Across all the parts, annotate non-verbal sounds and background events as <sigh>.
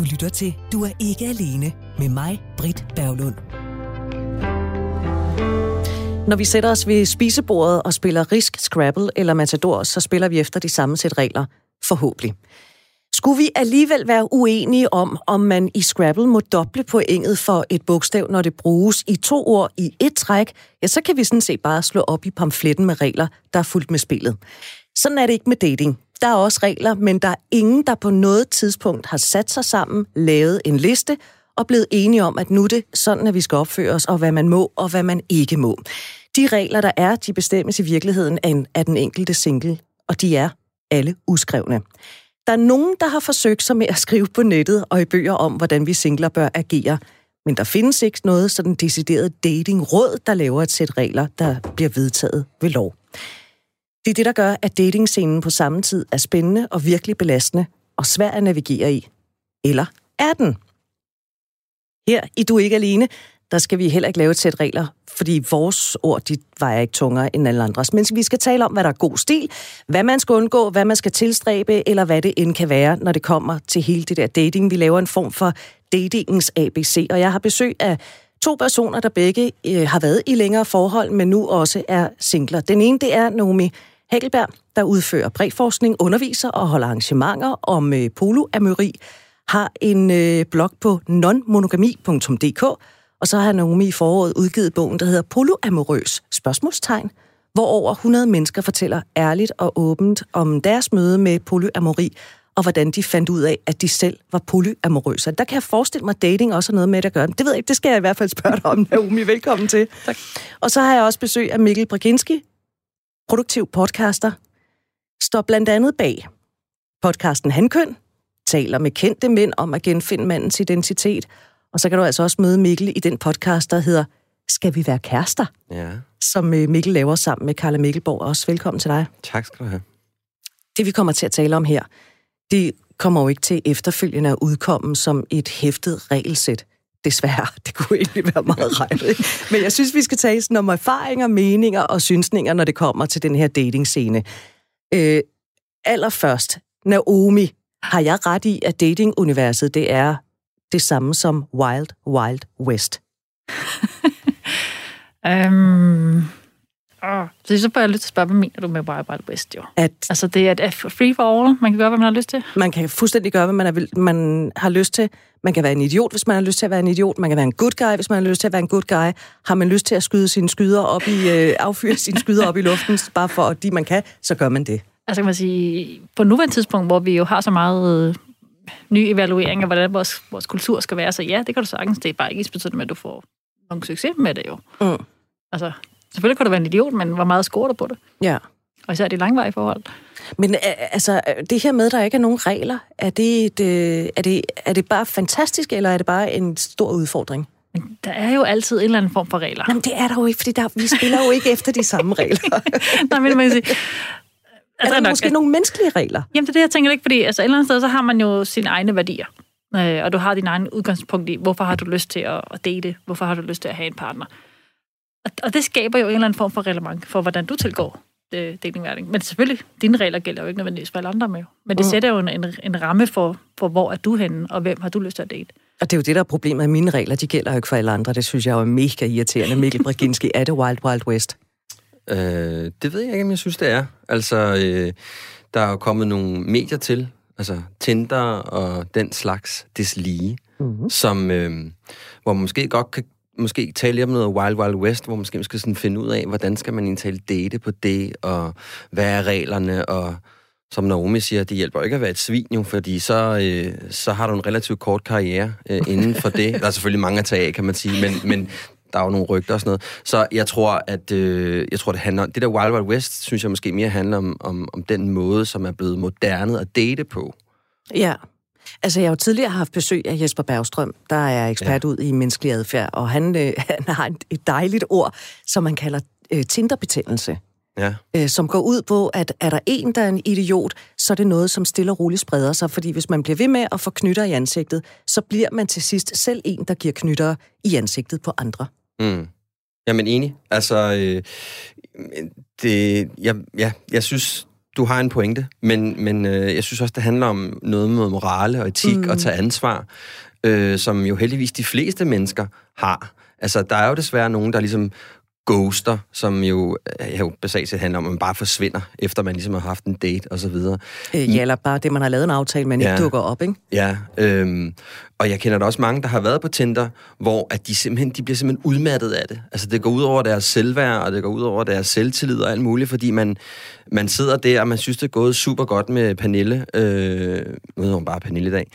Du lytter til Du er ikke alene med mig, Britt Berglund. Når vi sætter os ved spisebordet og spiller Risk, Scrabble eller Matador, så spiller vi efter de samme sæt regler. Forhåbentlig. Skulle vi alligevel være uenige om, om man i Scrabble må doble pointet for et bogstav, når det bruges i to ord i et træk, ja, så kan vi sådan set bare slå op i pamfletten med regler, der er fuldt med spillet. Sådan er det ikke med dating. Der er også regler, men der er ingen, der på noget tidspunkt har sat sig sammen, lavet en liste og blevet enige om, at nu er det sådan, at vi skal opføre os, og hvad man må og hvad man ikke må. De regler, der er, de bestemmes i virkeligheden af den enkelte single, og de er alle uskrevne. Der er nogen, der har forsøgt sig med at skrive på nettet og i bøger om, hvordan vi singler bør agere. Men der findes ikke noget sådan decideret datingråd, der laver et sæt regler, der bliver vedtaget ved lov. Det er det, der gør, at datingscenen på samme tid er spændende og virkelig belastende og svær at navigere i. Eller er den? Her i Du ikke alene, der skal vi heller ikke lave et sæt regler, fordi vores ord, de vejer ikke tungere end alle andres. Men vi skal tale om, hvad der er god stil, hvad man skal undgå, hvad man skal tilstræbe, eller hvad det end kan være, når det kommer til hele det der dating. Vi laver en form for datingens ABC, og jeg har besøg af to personer, der begge øh, har været i længere forhold, men nu også er singler. Den ene, det er Nomi Hagelberg, der udfører præforskning, underviser og holder arrangementer om øh, poloamøri, har en øh, blog på nonmonogami.dk, og så har Naomi i foråret udgivet bogen, der hedder Poloamorøs spørgsmålstegn, hvor over 100 mennesker fortæller ærligt og åbent om deres møde med polyamori, og hvordan de fandt ud af, at de selv var polyamorøse. Der kan jeg forestille mig, at dating også har noget med at gøre. Det ved jeg ikke, det skal jeg i hvert fald spørge dig om, Naomi. Velkommen til. Tak. Og så har jeg også besøg af Mikkel Braginski, produktiv podcaster, står blandt andet bag podcasten Hankøn, taler med kendte mænd om at genfinde mandens identitet, og så kan du altså også møde Mikkel i den podcast, der hedder Skal vi være kærester? Ja. Som øh, Mikkel laver sammen med Karla Mikkelborg. Også velkommen til dig. Tak skal du have. Det vi kommer til at tale om her, det kommer jo ikke til efterfølgende at udkomme som et hæftet regelsæt. Desværre. <laughs> Det kunne egentlig være meget rart. Men jeg synes, vi skal tale sådan om erfaringer, meninger og synsninger, når det kommer til den her datingscene. Øh, allerførst, Naomi, har jeg ret i, at datinguniverset det er det samme som Wild Wild West? um, <laughs> oh, så så får jeg lyst til at spørge, hvad mener du med Wild Wild West, jo? At Altså, det er et free for all. Man kan gøre, hvad man har lyst til. man kan fuldstændig gøre, hvad man, er, man har lyst til. Man kan være en idiot, hvis man har lyst til at være en idiot. Man kan være en good guy, hvis man har lyst til at være en good guy. Har man lyst til at skyde sine skyder op i, øh, affyre sine skyder op i luften, bare for at de man kan, så gør man det. Altså, kan man sige, på nuværende tidspunkt, hvor vi jo har så meget øh, ny evaluering af, hvordan vores, vores kultur skal være, så ja, det kan du sagtens. Det er bare ikke betydende med, at du får nogen succes med det jo. Mm. Altså, selvfølgelig kan du være en idiot, men hvor meget scorer du på det? Ja. Og især de langvarige forhold. Men øh, altså, det her med, at der ikke er nogen regler, er det, et, øh, er, det, er det bare fantastisk, eller er det bare en stor udfordring? Men der er jo altid en eller anden form for regler. Jamen, det er der jo ikke, fordi der, vi spiller jo ikke <laughs> efter de samme regler. <laughs> Nej, men man kan sige, er der nok- måske nogle menneskelige regler? Jamen, det er det, jeg tænker ikke, fordi altså, et eller andet sted, så har man jo sine egne værdier. Øh, og du har din egen udgangspunkt i, hvorfor har du lyst til at, at date? Hvorfor har du lyst til at have en partner? Og, og det skaber jo en eller anden form for relevant for, hvordan du tilgår øh. Men selvfølgelig, dine regler gælder jo ikke nødvendigvis for alle andre med. Men det Mm. sætter jo en, en, en ramme for, for, hvor er du henne, og hvem har du lyst til at date. Og det er jo det, der er problemet. Mine regler, de gælder jo ikke for alle andre. Det synes jeg jo er mega irriterende. Mikkel Braginski, er det Wild Wild West? Øh, det ved jeg ikke, om jeg synes, det er. Altså, øh, der er jo kommet nogle medier til, altså Tinder og den slags deslige, Mm-hmm. som, øh, hvor man måske godt kan måske tale lidt om noget Wild Wild West, hvor man måske skal sådan finde ud af, hvordan skal man egentlig date på det, og hvad er reglerne, og som Naomi siger, det hjælper ikke at være et svin jo, fordi så, øh, så har du en relativt kort karriere øh, <laughs> inden for det. Der er selvfølgelig mange at tage af, kan man sige, men, men der er jo nogle rygter og sådan noget. Så jeg tror, at øh, jeg tror, det handler det der Wild Wild West, synes jeg måske mere handler om, om, om den måde, som er blevet modernet at date på. Ja. Altså, jeg har jo tidligere haft besøg af Jesper Bergstrøm, der er ekspert ja. ud i menneskelig adfærd, og han, øh, <laughs> han har et- dejligt ord, som man kalder øh, Tinderbetændelse, Ja. øh, som går ud på, at er der en, der er en idiot, så er det noget, som stille og roligt spreder sig, fordi hvis man bliver ved med at få knytter i ansigtet, så bliver man til sidst selv en, der giver knytter i ansigtet på andre. Mm. Jamen enig. Altså, øh, det, jeg, ja, jeg synes, du har en pointe, men, men øh, jeg synes også, det handler om noget med morale og etik mm. og tage ansvar, øh, som jo heldigvis de fleste mennesker har. Altså, der er jo desværre nogen, der ligesom ghoster, som jo, øh, jo basalt set handler om, at man bare forsvinder, efter man ligesom har haft en date og så videre. Øh, ja, eller bare det, man har lavet en aftale, men ja. ikke dukker op, ikke? Ja, øhm, og jeg kender da også mange, der har været på Tinder, hvor at de, simpelthen, de bliver simpelthen udmattet af det. Altså, det går ud over deres selvværd, og det går ud over deres selvtillid og alt muligt, fordi man, man sidder der, og man synes, det er gået super godt med Pernille. Øh, nu hedder hun bare Pernille i dag.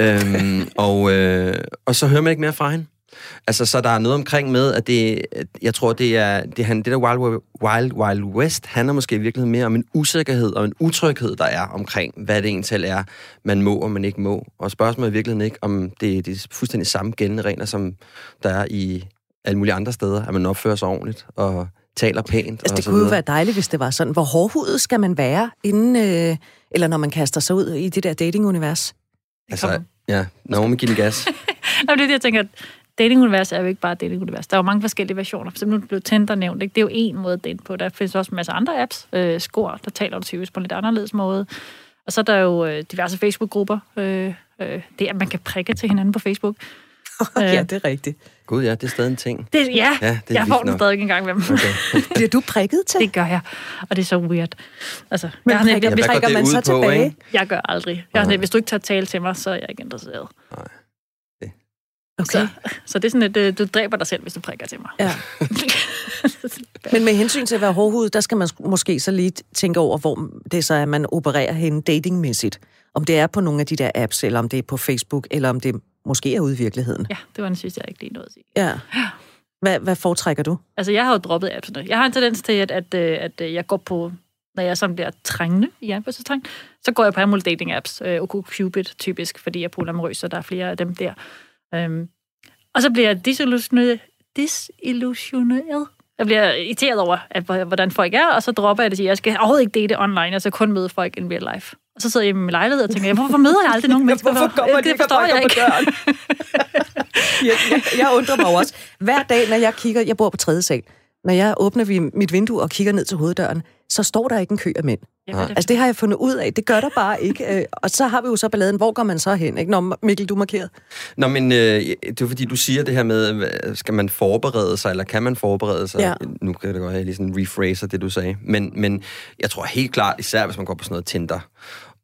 Øhm, <laughs> og, øh, og så hører man ikke mere fra hende. Altså, så der er noget omkring med, at det, jeg tror, det er, det, det der Wild, Wild Wild West handler måske i virkeligheden mere om en usikkerhed og en utryghed, der er omkring, hvad det egentlig er, man må og man ikke må. Og spørgsmålet er i virkeligheden ikke, om det, det er fuldstændig samme gældende regler, som der er i alle mulige andre steder, at man opfører sig ordentligt og taler pænt. Altså, det og kunne jo være dejligt, hvis det var sådan. Hvor hårdhudet skal man være, inden, øh, eller når man kaster sig ud i det der datingunivers? Altså, ja, Naomi giver den gas. <laughs> Nå, det er det, jeg tænker, datingunivers er jo ikke bare datingunivers. Der er jo mange forskellige versioner. For eksempel blev Tinder nævnt. Ikke? Det er jo en måde at date på. Der findes også en masse andre apps. Øh, Skor, der taler du typisk på en lidt anderledes måde. Og så er der jo øh, diverse Facebook-grupper. Øh, øh, det er, at man kan prikke til hinanden på Facebook. <laughs> ja, det er rigtigt. Gud ja, det er stadig en ting. Det, ja, ja det er jeg får den stadig en gang med dem. Okay. <laughs> Bliver du prikket til? Det gør jeg, og det er så weird. Altså, Men jeg, prikker, jeg, prikker man så på, tilbage? Ikke? Jeg gør aldrig. Jeg, uh-huh. Hvis du ikke tager tale til mig, så er jeg ikke interesseret. Nej. Okay. Så, så det er sådan, at øh, du dræber dig selv, hvis du prikker til mig. Ja. <laughs> Men med hensyn til at være hårdhudet, der skal man måske så lige tænke over, hvor det så er, at man opererer hen datingmæssigt. Om det er på nogle af de der apps, eller om det er på Facebook, eller om det måske er ude i virkeligheden. Ja, det var den sidste, jeg ikke lige nåede at sige. Ja. Hvad, hvad foretrækker du? Altså, jeg har jo droppet appsene. Jeg har en tendens til, at, at, øh, at, at jeg går på når jeg sådan bliver trængende i anførselstegn, så går jeg på alle mulige dating-apps. Øh, OkCupid typisk, fordi jeg er polyamorøs, så der er flere af dem der. Øhm, og så bliver jeg disillusioneret. disillusioneret. Jeg bliver irriteret over, at, hvordan folk er, og så dropper jeg det og siger, jeg skal overhovedet ikke date online, jeg skal kun møde folk in real life. Og så sidder jeg i min lejlighed og tænker, hvorfor møder jeg aldrig nogen mennesker? Hvorfor kommer det, forstår jeg ikke. På døren? <laughs> jeg, jeg, jeg undrer mig også. Hver dag, når jeg kigger, jeg bor på tredje sal, når jeg åbner mit vindue og kigger ned til hoveddøren, så står der ikke en kø af mænd. Ja, det. Altså, det har jeg fundet ud af. Det gør der bare ikke. Øh, og så har vi jo så balladen. Hvor går man så hen? Ikke? Når Mikkel, du markeret. Nå, men øh, det er fordi, du siger det her med, skal man forberede sig, eller kan man forberede sig? Ja. Nu kan det godt have lige sådan rephraser det, du sagde. Men, men jeg tror helt klart, især hvis man går på sådan noget Tinder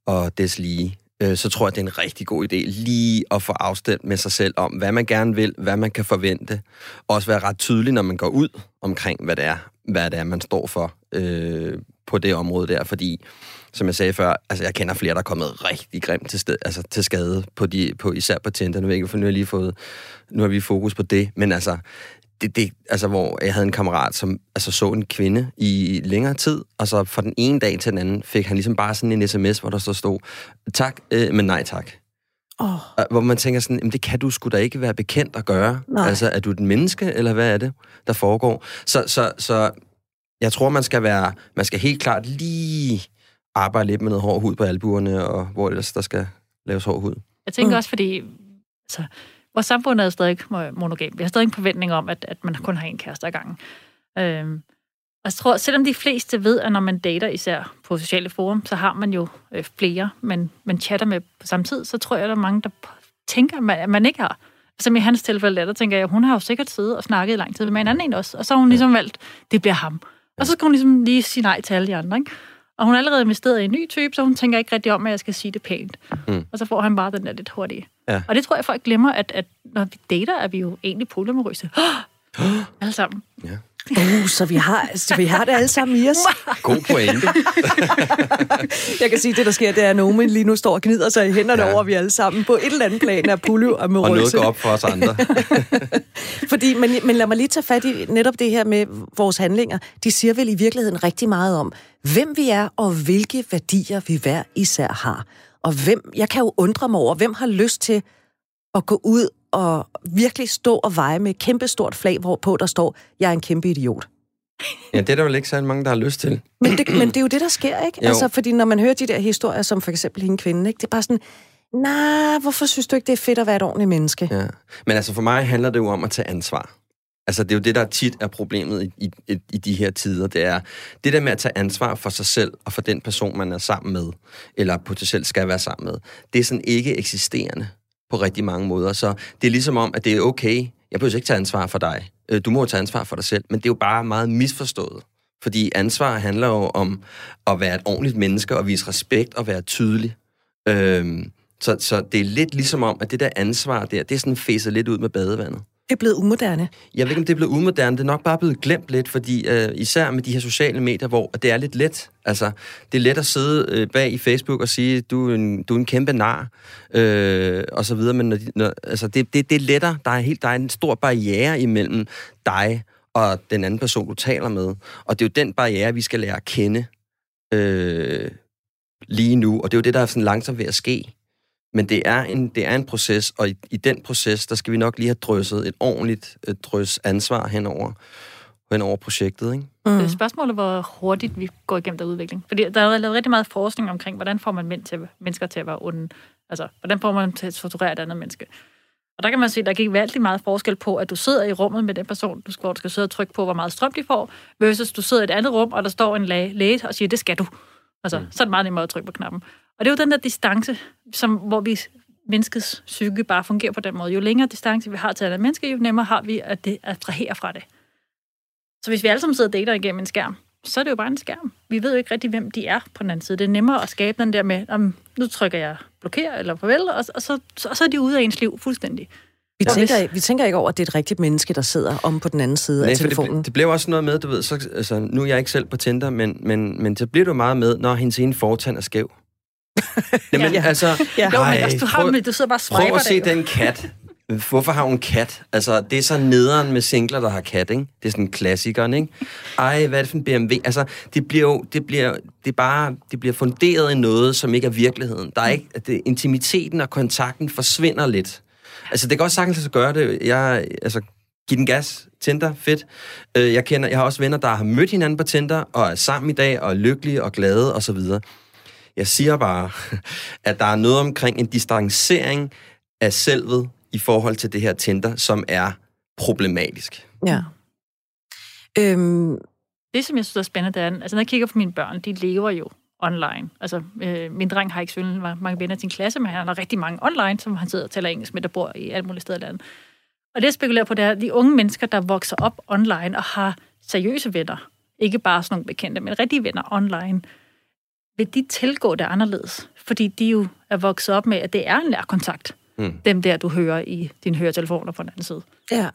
og deslige, øh, så tror jeg, det er en rigtig god idé lige at få afstemt med sig selv om, hvad man gerne vil, hvad man kan forvente. Også være ret tydelig, når man går ud omkring, hvad det er, hvad det er man står for øh, på det område der, fordi som jeg sagde før, altså jeg kender flere, der er kommet rigtig grimt til, sted, altså til skade, på de, på, især på Tinder. Nu, ikke, for nu har, lige fået, nu har vi fokus på det, men altså, det, det, altså, hvor jeg havde en kammerat, som altså, så en kvinde i længere tid, og så fra den ene dag til den anden fik han ligesom bare sådan en sms, hvor der så stod, tak, øh, men nej tak. Oh. Hvor man tænker sådan, jamen, det kan du sgu da ikke være bekendt at gøre. Nej. Altså, er du et menneske, eller hvad er det, der foregår? Så, så, så jeg tror, man skal være, man skal helt klart lige arbejde lidt med noget hård hud på albuerne, og hvor ellers der skal laves hård hud. Jeg tænker mm. også, fordi altså, vores samfund er stadig monogam. Vi har stadig en forventning om, at, at man kun har en kæreste ad gangen. Øhm, og jeg tror, selvom de fleste ved, at når man dater, især på sociale forum, så har man jo øh, flere, men man chatter med på samme tid, så tror jeg, at der er mange, der tænker, at man ikke har. Som i hans tilfælde, der tænker jeg, hun har jo sikkert siddet og snakket i lang tid med en anden en også, og så har hun ligesom valgt, det bliver ham. Og så skal hun ligesom lige sige nej til alle de andre, ikke? Og hun er allerede investeret i en ny type, så hun tænker ikke rigtig om, at jeg skal sige det pænt. Mm. Og så får han bare den der lidt hurtige. Ja. Og det tror jeg, folk glemmer, at, at når vi dater, er vi jo egentlig polyamorøse. <gasps> alle sammen. Ja. Uh, så vi har, så vi har det alle sammen i os. God pointe. <laughs> jeg kan sige, at det, der sker, det er, at Nomen lige nu står og gnider sig i hænderne ja. over, vi alle sammen på et eller andet plan er pulje og Og noget går op for os andre. <laughs> Fordi, men, men lad mig lige tage fat i netop det her med vores handlinger. De siger vel i virkeligheden rigtig meget om, hvem vi er, og hvilke værdier vi hver især har. Og hvem, jeg kan jo undre mig over, hvem har lyst til at gå ud og virkelig stå og veje med et kæmpe stort flag, hvorpå der står, jeg er en kæmpe idiot. Ja, det er der vel ikke så mange, der har lyst til. Men det, men det er jo det, der sker, ikke? Jo. Altså, fordi når man hører de der historier, som for eksempel hende kvinde, ikke? det er bare sådan, nej, hvorfor synes du ikke, det er fedt at være et ordentligt menneske? Ja. Men altså for mig handler det jo om at tage ansvar. Altså, det er jo det, der tit er problemet i, i, i de her tider. Det er det der med at tage ansvar for sig selv og for den person, man er sammen med, eller potentielt skal være sammen med. Det er sådan ikke eksisterende på rigtig mange måder. Så det er ligesom om, at det er okay. Jeg behøver ikke tage ansvar for dig. Øh, du må tage ansvar for dig selv. Men det er jo bare meget misforstået. Fordi ansvar handler jo om at være et ordentligt menneske og vise respekt og være tydelig. Øhm, så, så det er lidt ligesom om, at det der ansvar der, det er sådan fæset lidt ud med badevandet. Det er blevet umoderne. Jeg ved ikke, om det er blevet umoderne. Det er nok bare blevet glemt lidt, fordi øh, især med de her sociale medier, hvor det er lidt let. Altså, det er let at sidde øh, bag i Facebook og sige, du er en, du er en kæmpe nar, øh, og så videre. Men når, når, altså, det, det, det er lettere. Der er, helt, der er en stor barriere imellem dig og den anden person, du taler med. Og det er jo den barriere, vi skal lære at kende øh, lige nu. Og det er jo det, der er sådan langsomt ved at ske. Men det er en, det er en proces, og i, i den proces, der skal vi nok lige have drysset et ordentligt et drøs ansvar henover, henover projektet. Ikke? Mm. Spørgsmålet hvor hurtigt vi går igennem der udvikling. Fordi der er lavet rigtig meget forskning omkring, hvordan får man mænd til, mennesker til at være onde. Altså, hvordan får man til at torturere et andet menneske. Og der kan man se, at der gik virkelig meget forskel på, at du sidder i rummet med den person, du skal, du skal sidde og trykke på, hvor meget strøm de får, versus du sidder i et andet rum, og der står en læge, læge og siger, det skal du. Altså, mm. så er det meget nemmere at trykke på knappen. Og det er jo den der distance, som, hvor vi menneskets psyke bare fungerer på den måde. Jo længere distance vi har til et menneske, jo nemmere har vi at det attrahere fra det. Så hvis vi alle sammen sidder og dater igennem en skærm, så er det jo bare en skærm. Vi ved jo ikke rigtig, hvem de er på den anden side. Det er nemmere at skabe den der med, om nu trykker jeg blokér eller farvel, og, og, så, og så er de ude af ens liv fuldstændig. Vi, tænker, vi tænker ikke over, at det er et rigtigt menneske, der sidder om på den anden side Nej, af telefonen. Det, det blev også noget med, du ved, så, altså, nu er jeg ikke selv på Tinder, men, men, men så bliver du meget med, når hendes ene fortand er skæv. Jamen, ja. altså... Ja. Jo, men altså, du, har, prøv, du sidder bare og Prøv at se den kat. Hvorfor har hun kat? Altså, det er så nederen med singler, der har kat, ikke? Det er sådan klassikeren, ikke? Ej, hvad er det for en BMW? Altså, det bliver jo, det bliver, det bare, det bliver funderet i noget, som ikke er virkeligheden. Der er ikke, det, intimiteten og kontakten forsvinder lidt. Altså, det kan også sagtens at gøre det. Jeg, altså, giv den gas. Tinder, fedt. Øh, jeg, kender, jeg har også venner, der har mødt hinanden på Tinder, og er sammen i dag, og er lykkelige og glade, og så videre. Jeg siger bare, <laughs> at der er noget omkring en distancering af selvet i forhold til det her Tinder, som er problematisk. Ja. Øhm. Det, som jeg synes er spændende, det er, altså når jeg kigger på mine børn, de lever jo online. Altså, øh, min dreng har ikke så mange venner i sin klasse, men han har rigtig mange online, som han sidder og taler engelsk med, der bor i alle mulige steder i landet. Og det, jeg spekulerer på, det er, de unge mennesker, der vokser op online og har seriøse venner, ikke bare sådan nogle bekendte, men rigtige venner online, vil de tilgå det anderledes? Fordi de jo er vokset op med, at det er en nærkontakt. Mm. Dem der, du hører i dine høretelefoner på den anden side. Ja.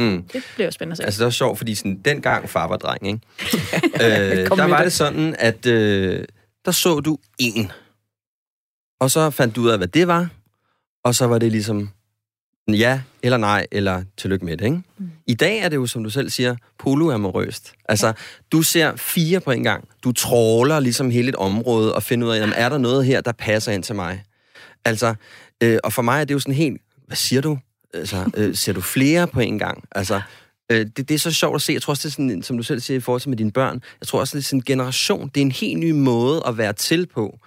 Mm. Det bliver jo spændende at se. Altså, det var sjovt, fordi sådan, dengang far var dreng, ikke? <laughs> øh, der var det sådan, at øh, der så du en. Og så fandt du ud af, hvad det var. Og så var det ligesom, ja eller nej, eller tillykke med det, ikke? Mm. I dag er det jo, som du selv siger, poloamorøst. Altså, ja. du ser fire på en gang. Du tråler ligesom hele et område og finder ud af, om er der noget her, der passer ind til mig. Altså, øh, og for mig er det jo sådan helt, hvad siger du? Altså, <laughs> øh, ser du flere på en gang? Altså, øh, det, det er så sjovt at se. Jeg tror også, det er sådan, som du selv siger i forhold til med dine børn, jeg tror også, det er sådan en generation. Det er en helt ny måde at være til på.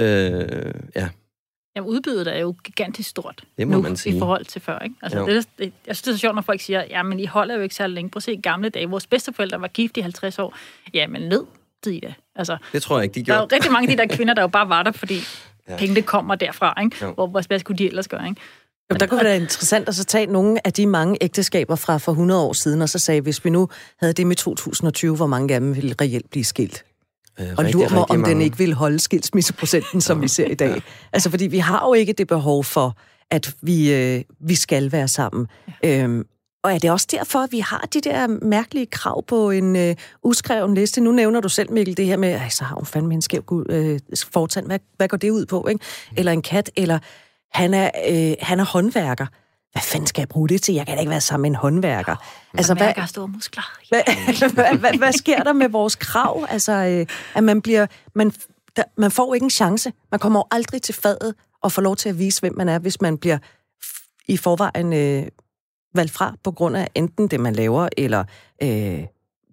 Øh, ja. Jamen, udbydet er jo gigantisk stort det må nu, man sige. i forhold til før. Ikke? Altså, det, det, jeg synes, det er så sjovt, når folk siger, ja, men I holder jo ikke særlig længe. Prøv at se gamle dage. Vores bedsteforældre var gift i 50 år. Ja, men ned i det. Altså, det tror jeg ikke, de gjorde. Der er jo rigtig mange af de der <laughs> kvinder, der jo bare var der, fordi ja. pengene kommer derfra. Ikke? Hvor, hvad skulle de ellers gøre? Ikke? Jo, der kunne det være interessant at så tage nogle af de mange ægteskaber fra for 100 år siden, og så sagde, hvis vi nu havde det med 2020, hvor mange af dem ville reelt blive skilt? Øh, og lurer mig, om mange. den ikke vil holde skilsmisseprocenten, som vi ser i dag. <laughs> Altså, fordi vi har jo ikke det behov for, at vi, øh, vi skal være sammen. Ja. Øhm, og er det også derfor, at vi har de der mærkelige krav på en øh, uskreven liste? Nu nævner du selv, Mikkel, det her med, så har hun fandme en skæv øh, fortand. Hvad, hvad går det ud på? Ikke? Eller en kat, eller han er, øh, han er håndværker. Hvad fanden skal jeg bruge det til? Jeg kan da ikke være sammen med en håndværker. Oh, altså, hvad, har store muskler. <laughs> Hvad, hvad, hvad, hvad sker der med vores krav? Altså, øh, at man bliver... Man, der, man får ikke en chance. Man kommer jo aldrig til fadet og får lov til at vise, hvem man er, hvis man bliver i forvejen øh, valgt fra på grund af enten det, man laver, eller øh,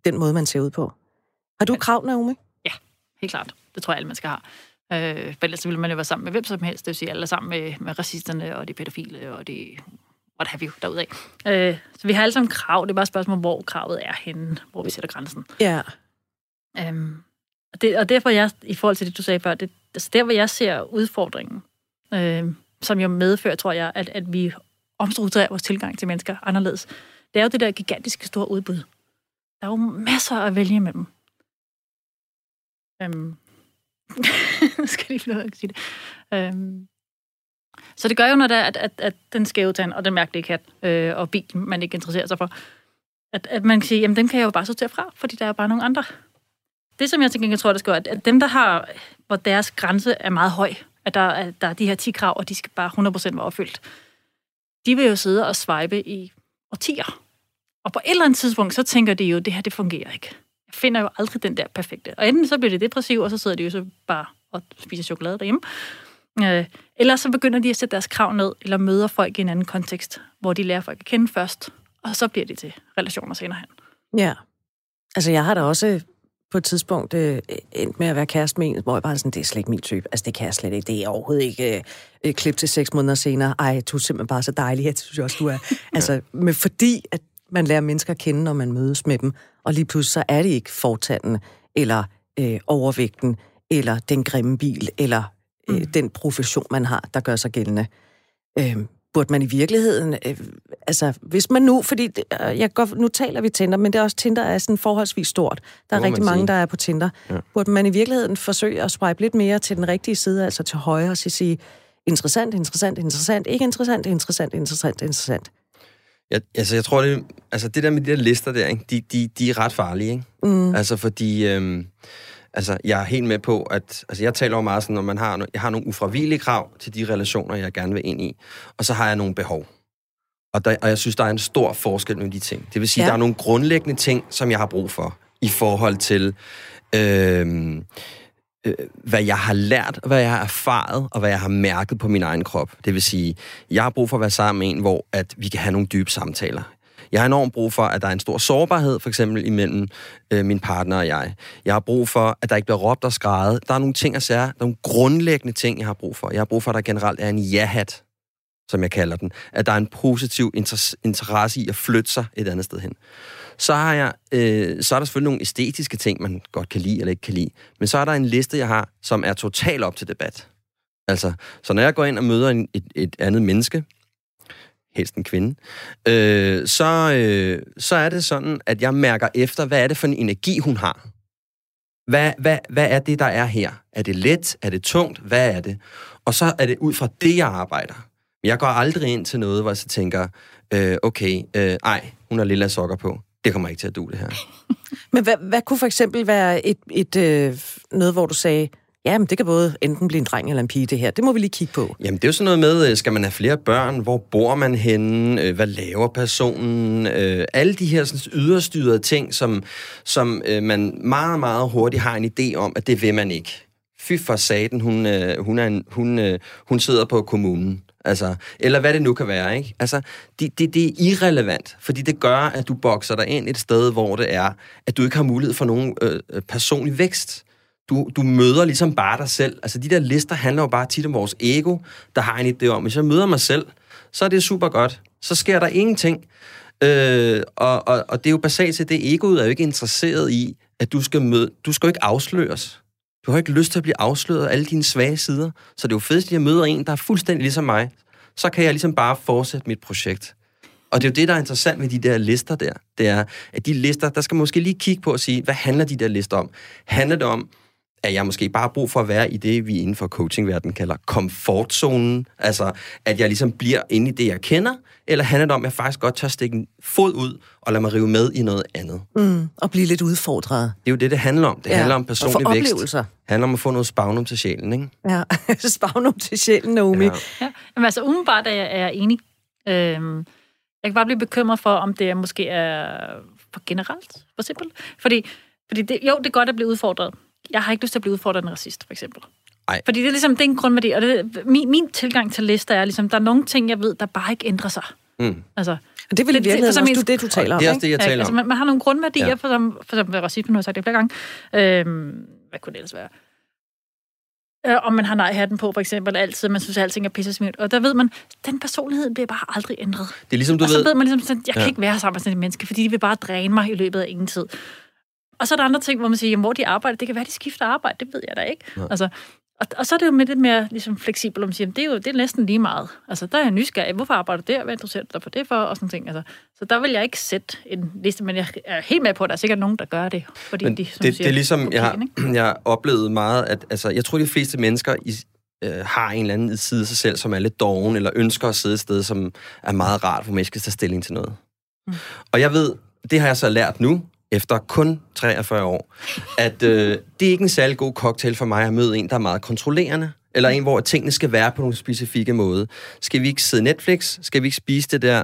den måde, man ser ud på. Har du krav, Naomi? Ja, helt klart. Det tror jeg, alle mennesker har. Øh, for ellers ville man jo være sammen med hvem som helst. Det vil sige, alle sammen med, med racisterne og de pædofile og de what have you, derudaf. Øh, så vi har alle sammen krav. Det er bare et spørgsmål, hvor kravet er henne, hvor vi sætter grænsen. Ja. Øhm, og, det, og derfor jeg, i forhold til det, du sagde før, det, altså der, hvor jeg ser udfordringen, øh, som jo medfører, tror jeg, at, at vi omstrukturerer vores tilgang til mennesker anderledes, det er jo det der gigantiske store udbud. Der er jo masser at vælge imellem. Øhm. <laughs> skal jeg lige finde ud af at sige det. Øhm. Så det gør jo, når der, at, at, at den skæve tand og den mærkelige kat øh, og bilen, man ikke interesserer sig for, at, at man kan sige, jamen dem kan jeg jo bare sortere fra, fordi der er bare nogle andre. Det, som jeg til gengæld tror, der skal at dem, der har, hvor deres grænse er meget høj, at der, at der er de her 10 krav, og de skal bare 100% være opfyldt, de vil jo sidde og swipe i årtier. Og på et eller andet tidspunkt, så tænker de jo, det her, det fungerer ikke. Jeg finder jo aldrig den der perfekte. Og enten så bliver det depressiv, og så sidder de jo så bare og spiser chokolade derhjemme. Øh, eller så begynder de at sætte deres krav ned, eller møder folk i en anden kontekst, hvor de lærer folk at kende først, og så bliver de til relationer senere hen. Ja. Altså, jeg har da også på et tidspunkt øh, endt med at være kæreste med en, hvor jeg bare sådan, det er slet ikke min type. Altså, det kan jeg slet ikke. Det er overhovedet ikke øh klip til seks måneder senere. Ej, du er simpelthen bare så dejlig. Jeg synes også, du er. <laughs> <laughs> altså, men fordi at man lærer mennesker at kende, når man mødes med dem, og lige pludselig så er det ikke fortanden, eller øh, overvægten, eller den grimme bil, eller øh, mm. den profession, man har, der gør sig gældende. Øh, burde man i virkeligheden, øh, altså hvis man nu, fordi det, øh, jeg går, nu taler vi Tinder, men det er også Tinder er sådan forholdsvis stort. Der er rigtig mange, sige. der er på Tinder. Ja. Burde man i virkeligheden forsøge at swipe lidt mere til den rigtige side, altså til højre, og sige, interessant, interessant, interessant, ikke interessant, interessant, interessant, interessant. Jeg, altså, jeg tror, det, altså, det der med de der lister der, ikke, de, de, de er ret farlige. Ikke? Mm. Altså, fordi... Øhm, altså, jeg er helt med på, at... Altså, jeg taler jo meget sådan, når man har... Jeg har nogle ufravigelige krav til de relationer, jeg gerne vil ind i. Og så har jeg nogle behov. Og, der, og jeg synes, der er en stor forskel mellem de ting. Det vil sige, ja. der er nogle grundlæggende ting, som jeg har brug for i forhold til... Øhm, øh, hvad jeg har lært, hvad jeg har erfaret, og hvad jeg har mærket på min egen krop. Det vil sige, jeg har brug for at være sammen med en, hvor at vi kan have nogle dybe samtaler. Jeg har enormt brug for, at der er en stor sårbarhed, for eksempel imellem øh, min partner og jeg. Jeg har brug for, at der ikke bliver råbt og skrejet. Der er nogle ting at sære. der er nogle grundlæggende ting, jeg har brug for. Jeg har brug for, at der generelt er en ja-hat, som jeg kalder den. At der er en positiv interesse i at flytte sig et andet sted hen. Så, har jeg, øh, så er der selvfølgelig nogle æstetiske ting, man godt kan lide eller ikke kan lide. Men så er der en liste, jeg har, som er totalt op til debat. Altså, så når jeg går ind og møder en, et, et andet menneske, helst en kvinde, øh, så, øh, så er det sådan, at jeg mærker efter, hvad er det for en energi, hun har. Hvad, hvad, hvad er det, der er her? Er det let? Er det tungt? Hvad er det? Og så er det ud fra det, jeg arbejder. Jeg går aldrig ind til noget, hvor jeg så tænker, øh, okay, øh, ej, hun har lille sokker på det kommer ikke til at du det her. <laughs> Men hvad, hvad kunne for eksempel være et, et øh, noget, hvor du sagde, ja, men det kan både enten blive en dreng eller en pige, det her. Det må vi lige kigge på. Jamen, det er jo sådan noget med, øh, skal man have flere børn? Hvor bor man henne? Øh, hvad laver personen? Øh, alle de her sådan, yderstyrede ting, som, som man meget, meget hurtigt har en idé om, at det vil man ikke. Fy for saten, hun, hun, er en, hun, hun sidder på kommunen. Altså, eller hvad det nu kan være, ikke? Altså, det, det, det er irrelevant, fordi det gør, at du bokser dig ind et sted, hvor det er, at du ikke har mulighed for nogen øh, øh, personlig vækst. Du, du møder ligesom bare dig selv. Altså, de der lister handler jo bare tit om vores ego, der har en idé om, hvis jeg møder mig selv, så er det super godt. Så sker der ingenting. Øh, og, og, og det er jo basalt til, det egoet er jo ikke interesseret i, at du skal møde, du skal jo ikke afsløres. Du har ikke lyst til at blive afsløret af alle dine svage sider. Så det er jo fedt, at jeg møder en, der er fuldstændig ligesom mig. Så kan jeg ligesom bare fortsætte mit projekt. Og det er jo det, der er interessant med de der lister der. Det er, at de lister, der skal man måske lige kigge på og sige, hvad handler de der lister om? Handler det om, at jeg måske bare har brug for at være i det, vi inden for coachingverdenen kalder komfortzonen. Altså, at jeg ligesom bliver inde i det, jeg kender, eller handler det om, at jeg faktisk godt tør stikke en fod ud og lade mig rive med i noget andet? Mm, og blive lidt udfordret. Det er jo det, det handler om. Det ja, handler om personlig vækst. oplevelser. Det handler om at få noget spagnum til sjælen, ikke? Ja, <laughs> spagnum til sjælen, Naomi. Ja. ja. Jamen altså, umiddelbart er jeg, er jeg enig. Øhm, jeg kan bare blive bekymret for, om det måske er for generelt, for simpelt. Fordi, fordi det, jo, det er godt at blive udfordret jeg har ikke lyst til at blive udfordret af en racist, for eksempel. Ej. Fordi det er ligesom, det er en grundværdi, og det, min, min tilgang til lister er ligesom, der er nogle ting, jeg ved, der bare ikke ændrer sig. Mm. Altså, og det vil i virkeligheden også du, det, du taler om, Det er også det, jeg taler om. Altså, man, man har nogle grundværdier, ja. for, som, for eksempel racisme, nu har jeg sagt det flere gange. Øhm, hvad kunne det ellers være? øh, om man har nej-hatten på, for eksempel, altid, man synes, at alting er pisse Og der ved man, den personlighed bliver bare aldrig ændret. Det er ligesom, du og så ved... ved man ligesom, sådan, jeg kan Ja. ikke være sammen med sådan et menneske, fordi de vil bare dræne mig i løbet af ingen tid. Og så er der andre ting, hvor man siger, jamen, hvor de arbejder, det kan være, de skifter arbejde, det ved jeg da ikke. Nej. Altså, og, og så er det jo med lidt mere ligesom, fleksibelt, man siger, jamen, det er jo det er næsten lige meget. Altså, der er jeg nysgerrig, hvorfor arbejder du der, hvad interesserer du dig for det for, og sådan ting. Altså, så der vil jeg ikke sætte en liste, men jeg er helt med på, at der er sikkert nogen, der gør det, fordi Men de, det, som det, siger, det er ligesom, kopien, jeg har, ikke? <clears throat> jeg oplevet meget, at altså, jeg tror, de fleste mennesker i, øh, har en eller anden side af sig selv, som er lidt doven, eller ønsker at sidde et sted, som er meget rart, hvor man skal tage stilling til noget. Mm. Og jeg ved, det har jeg så lært nu, efter kun 43 år, at øh, det er ikke en særlig god cocktail for mig at møde en, der er meget kontrollerende, eller en, hvor tingene skal være på nogle specifikke måde. Skal vi ikke sidde Netflix? Skal vi ikke spise det der?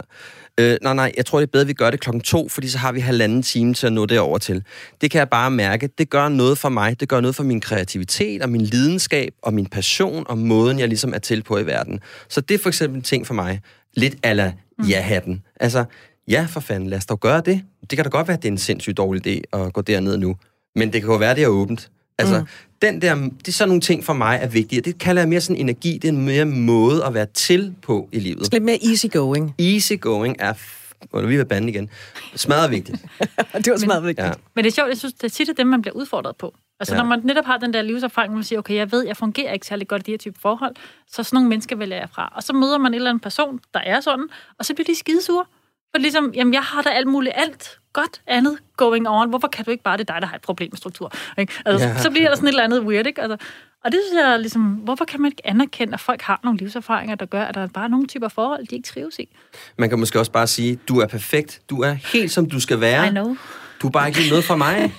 Øh, nej, nej, jeg tror, det er bedre, at vi gør det klokken to, fordi så har vi halvanden time til at nå derover til. Det kan jeg bare mærke. Det gør noget for mig. Det gør noget for min kreativitet og min lidenskab og min passion og måden, jeg ligesom er til på i verden. Så det er for eksempel en ting for mig. Lidt ala ja-hatten. Altså, ja, for fanden, lad os dog gøre det. Det kan da godt være, at det er en sindssygt dårlig idé at gå derned nu. Men det kan jo være, at det er åbent. Altså, mm. den der, det er sådan nogle ting for mig er vigtige. Det kalder jeg mere sådan energi. Det er en mere måde at være til på i livet. Lidt mere easygoing. Easy going er... F- Må du lige være bande igen? Smadret vigtigt. <laughs> det var smadret vigtigt. Ja. Men det er sjovt, jeg synes, det er tit af dem, man bliver udfordret på. Altså ja. når man netop har den der livserfaring, hvor man siger, okay, jeg ved, jeg fungerer ikke særlig godt i de her type forhold, så sådan nogle mennesker vælger jeg fra. Og så møder man en eller anden person, der er sådan, og så bliver de skidesure. For ligesom, jamen jeg har da alt muligt, alt godt andet going on. Hvorfor kan du ikke bare, det er dig, der har et problem med struktur? Ikke? Altså, Ja. ja. Så bliver der sådan et eller andet weird, ikke? Altså, og det synes jeg ligesom, hvorfor kan man ikke anerkende, at folk har nogle livserfaringer, der gør, at der er bare nogle typer forhold, de ikke trives i? Man kan måske også bare sige, du er perfekt. Du er helt, som du skal være. I know. Du er bare ikke noget for mig.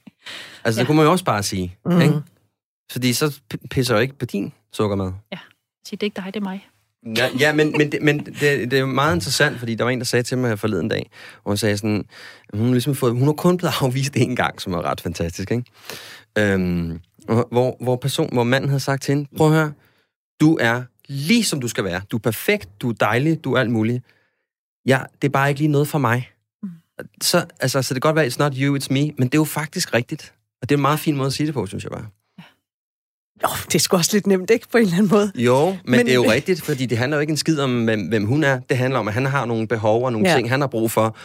<laughs> altså, det kunne man jo også bare sige. Mm. Ikke? Fordi så pisser jeg ikke på din sukkermad. Ja, sige, det er ikke dig, det er mig. Ja, ja men, men, det, men det, det er jo meget interessant, fordi der var en, der sagde til mig her forleden dag, hvor hun sagde sådan, hun, har ligesom fået, hun har kun blevet <laughs> afvist én gang, som er ret fantastisk, ikke? Øhm, og hvor, hvor, person, hvor manden havde sagt til hende, prøv at høre, du er lige som du skal være. Du er perfekt, du er dejlig, du er alt muligt. Ja, det er bare ikke lige noget for mig. Så, altså, så det kan godt være, it's not you, it's me, men det er jo faktisk rigtigt. Og det er en meget fin måde at sige det på, synes jeg bare. Jo, det er sgu også lidt nemt, ikke? På en eller anden måde. Jo, men, Men- det er jo rigtigt, fordi det handler jo ikke en skid om, hvem, hvem hun er. Det handler om, at han har nogle behov og nogle Ja. ting, han har brug for.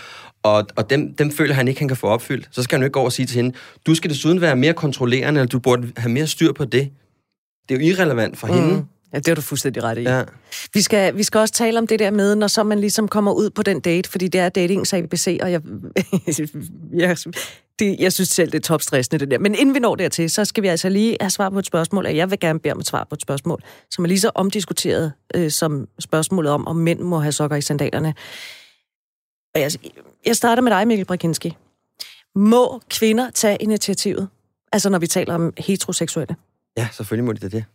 Og, og dem, dem føler han ikke, han kan få opfyldt. Så skal han jo ikke gå over og sige til hende, du skal desuden være mere kontrollerende, eller du burde have mere styr på det. Det er jo irrelevant for mm. hende. Ja, det har du fuldstændig ret i. Ja. Vi skal, vi skal også tale om det der med, når så man ligesom kommer ud på den date, fordi det er datingens ABC, og jeg, <laughs> jeg, det, jeg synes selv, det er topstressende, det der. Men inden vi når dertil, så skal vi altså lige have svar på et spørgsmål, og jeg vil gerne bede om et svar på et spørgsmål, som er lige så omdiskuteret øh, som spørgsmålet om, om mænd må have sokker i sandalerne. Og jeg, jeg starter med dig, Mikkel Brakinski. Må kvinder tage initiativet? Altså når vi taler om heteroseksuelle. ja, selvfølgelig må de det.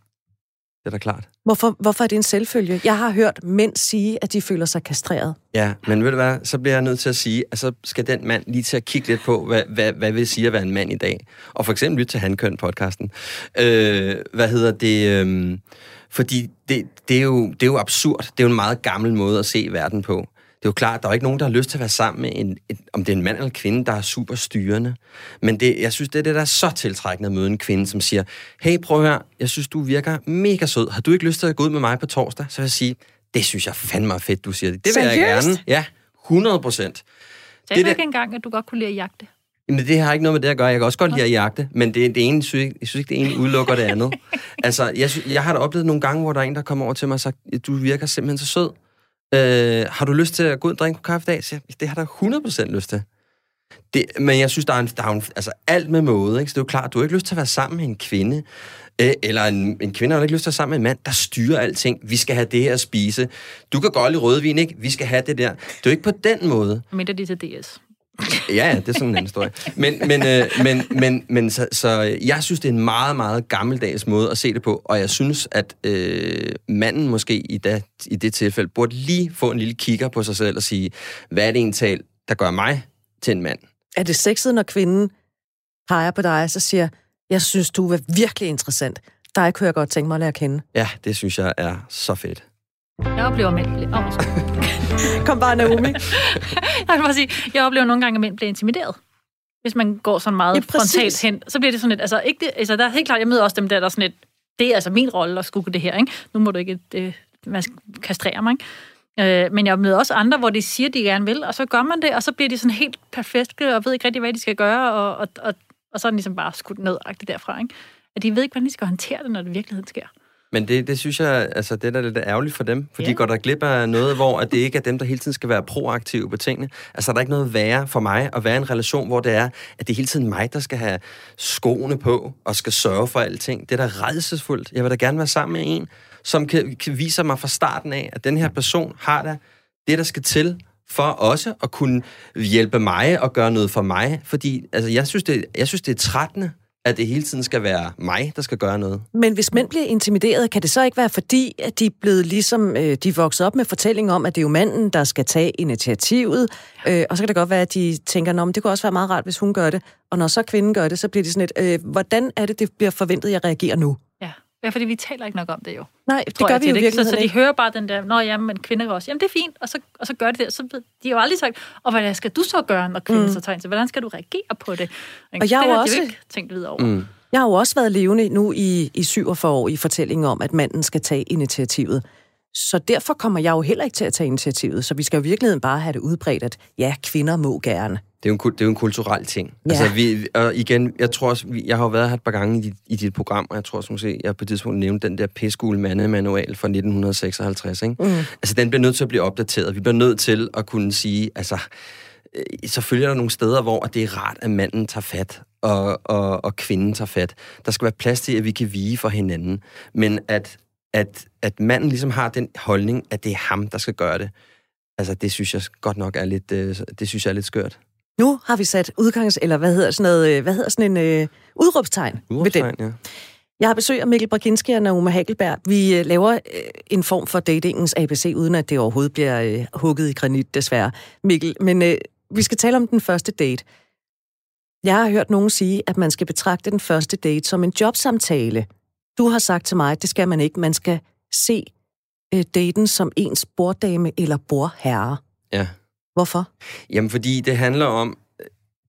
Det er da klart. Hvorfor, hvorfor er det en selvfølge? Jeg har hørt mænd sige, at de føler sig kastreret. Ja, men ved du hvad, så bliver jeg nødt til at sige, at så skal den mand lige til at kigge lidt på, hvad, hvad, hvad vil sige at være en mand i dag. Og for eksempel lytte til Hankøn-podcasten. Øh, hvad hedder det? Øh, fordi det, det, er jo, det er jo absurd. Det er jo en meget gammel måde at se verden på. Det er jo klart, der er ikke nogen, der har lyst til at være sammen med en, et, om det er en mand eller en kvinde, der er super styrende. Men det, jeg synes, det er det, der er så tiltrækkende at møde en kvinde, som siger, hey, prøv at høre, jeg synes, du virker mega sød. Har du ikke lyst til at gå ud med mig på torsdag? Så vil jeg sige, det synes jeg fandme er fedt, du siger det. Det vil jeg Seriøst? gerne. Ja, 100 procent. Sagde Det du ikke engang, at du godt kunne lide at jagte? Men det har ikke noget med det at gøre. Jeg kan også godt lide at jagte, men det, det ene, synes jeg, jeg synes ikke, det ene udelukker det andet. <laughs> altså, jeg, jeg har da oplevet nogle gange, hvor der er en, der kommer over til mig og sagt, du virker simpelthen så sød. Øh, har du lyst til at gå ud og drikke en kaffe i dag? Så det har der 100% lyst til. Det, men jeg synes, der er, en, der er en, altså alt med måde. Ikke? Så det er jo klart, du har ikke lyst til at være sammen med en kvinde, øh, eller en, en kvinde har ikke lyst til at være sammen med en mand, der styrer alting. Vi skal have det her at spise. Du kan godt lide rødvin, ikke? Vi skal have det der. Det er jo ikke på den måde. Mindre de til DS. Ja, det er sådan en anden historie. Men, men, øh, men, men, men så, så jeg synes, det er en meget, meget gammeldags måde at se det på, og jeg synes, at øh, manden måske i, da, i det tilfælde burde lige få en lille kigger på sig selv og sige, hvad er det egentlig, der gør mig til en mand? Er det sexet, når kvinden peger på dig, så siger, jeg synes, du er virkelig interessant. Dig kunne jeg godt tænke mig at lære at kende. Ja, det synes jeg er så fedt. Jeg oplever, at mænd bliver... Oh, <laughs> Kom bare, Naomi. <laughs> jeg vil bare sige, jeg oplever nogle gange, at mænd bliver intimideret. Hvis man går sådan meget Ja, præcis. frontalt hen, så bliver det sådan lidt... Altså, ikke det, altså, der er helt klart, jeg møder også dem der, der er sådan lidt... det er altså min rolle at skugge det her, ikke? Nu må du ikke det, man kastrere mig, ikke? Øh, men jeg møder også andre, hvor de siger, de gerne vil, og så gør man det, og så bliver de sådan helt perfekte, og ved ikke rigtig, hvad de skal gøre, og, og, og, og så er den ligesom bare skudt ned derfra, ikke? At de ved ikke, hvordan de skal håndtere det, når det virkeligheden sker. Men det, det synes jeg, altså det er da lidt ærgerligt for dem, for ja. de går der glip af noget, hvor at det ikke er dem, der hele tiden skal være proaktive på tingene. Altså der er ikke noget værre for mig at være i en relation, hvor det er, at det er hele tiden mig, der skal have skoene på og skal sørge for alting. Det er da redselsfuldt. Jeg vil da gerne være sammen med en, som kan, kan vise mig fra starten af, at den her person har da det, der skal til for også at kunne hjælpe mig og gøre noget for mig. Fordi altså, jeg, synes, det, jeg synes, det er trættende at det hele tiden skal være mig, der skal gøre noget. Men hvis mænd bliver intimideret, kan det så ikke være fordi, at de er blevet ligesom, øh, de er vokset op med fortællingen om, at det er jo manden, der skal tage initiativet, øh, og så kan det godt være, at de tænker, at det kunne også være meget rart, hvis hun gør det, og når så kvinden gør det, så bliver de sådan et, øh, hvordan er det, det bliver forventet, at jeg reagerer nu? Ja, fordi vi taler ikke nok om det jo. Nej, det gør vi jo virkelig så, så de hører bare den der, nå ja, men kvinder også, jamen det er fint, og så, og så gør det det. Så de har jo aldrig sagt, og hvad skal du så gøre, når kvinden mm. så tager ind? Hvordan skal du reagere på det? Og jeg har det har også... de jo ikke tænkt videre over. Mm. Jeg har jo også været levende nu i, i 47 år i fortællingen om, at manden skal tage initiativet. Så derfor kommer jeg jo heller ikke til at tage initiativet. Så vi skal jo i virkeligheden bare have det udbredt, at ja, kvinder må gerne. Det er jo en, det er jo en kulturel ting. Ja. Altså, vi, og igen, jeg tror også, jeg har jo været her et par gange i dit, i dit program, og jeg tror også, måske, jeg på et tidspunkt nævnte den der pæskule mandemanual fra 1956. Ikke? Mm. Altså, den bliver nødt til at blive opdateret. Vi bliver nødt til at kunne sige, altså, øh, selvfølgelig er der nogle steder, hvor det er rart, at manden tager fat, og, og, og kvinden tager fat. Der skal være plads til, at vi kan vige for hinanden. Men at, at, at manden ligesom har den holdning, at det er ham, der skal gøre det, altså det synes jeg godt nok er lidt, øh, det synes jeg er lidt skørt. Nu har vi sat udgangs... Eller hvad hedder sådan, noget, øh, hvad hedder sådan en uh, udråbstegn, udråbstegn ved den. Ja. Jeg har besøg af Mikkel Braginski og Nauma Hagelberg. Vi uh, laver uh, en form for datingens ABC, uden at det overhovedet bliver uh, hugget i granit, desværre. Mikkel, men uh, vi skal tale om den første date. Jeg har hørt nogen sige, at man skal betragte den første date som en jobsamtale. Du har sagt til mig, at det skal man ikke. Man skal se uh, daten som ens borddame eller bordherre. Ja. Hvorfor? Jamen, fordi det handler om,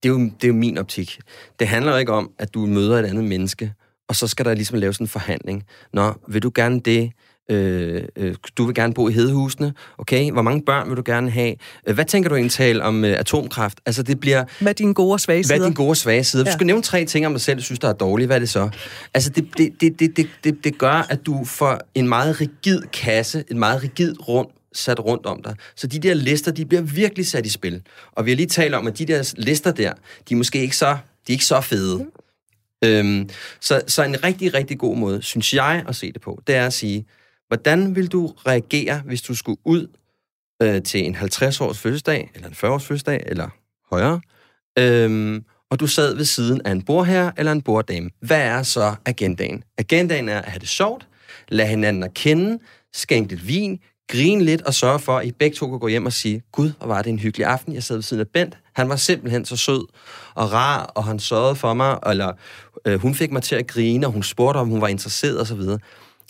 det er, jo, det er jo min optik, det handler ikke om, at du møder et andet menneske, og så skal der ligesom laves en forhandling. Nå, vil du gerne det? Øh, øh, du vil gerne bo i hedehusene, okay? Hvor mange børn vil du gerne have? Øh, hvad tænker du egentlig tale om øh, atomkraft? Altså, det bliver... Hvad dine gode og svage sider? Hvad dine gode og svage sider? Ja. Du skal nævne tre ting om dig selv, du synes, der er dårlige. Hvad er det så? Altså, det, det, det, det, det, det, det gør, at du får en meget rigid kasse, en meget rigid rum, sat rundt om dig. Så de der lister, de bliver virkelig sat i spil. Og vi har lige talt om, at de der lister der, de er måske ikke så, de er ikke så fede. Mm. Øhm, så, så en rigtig, rigtig god måde, synes jeg, at se det på, det er at sige, hvordan vil du reagere, hvis du skulle ud øh, til en 50-års fødselsdag, eller en 40-års fødselsdag, eller højere, øhm, og du sad ved siden af en bordherre eller en borddame. Hvad er så agendaen? Agendaen er at have det sjovt, lade hinanden at kende, skænke lidt vin, grine lidt og sørge for, at I begge to kan gå hjem og sige, Gud, hvor var det en hyggelig aften. Jeg sad ved siden af Bent. Han var simpelthen så sød og rar, og han sørgede for mig, eller øh, hun fik mig til at grine, og hun spurgte, om hun var interesseret osv. Så, videre.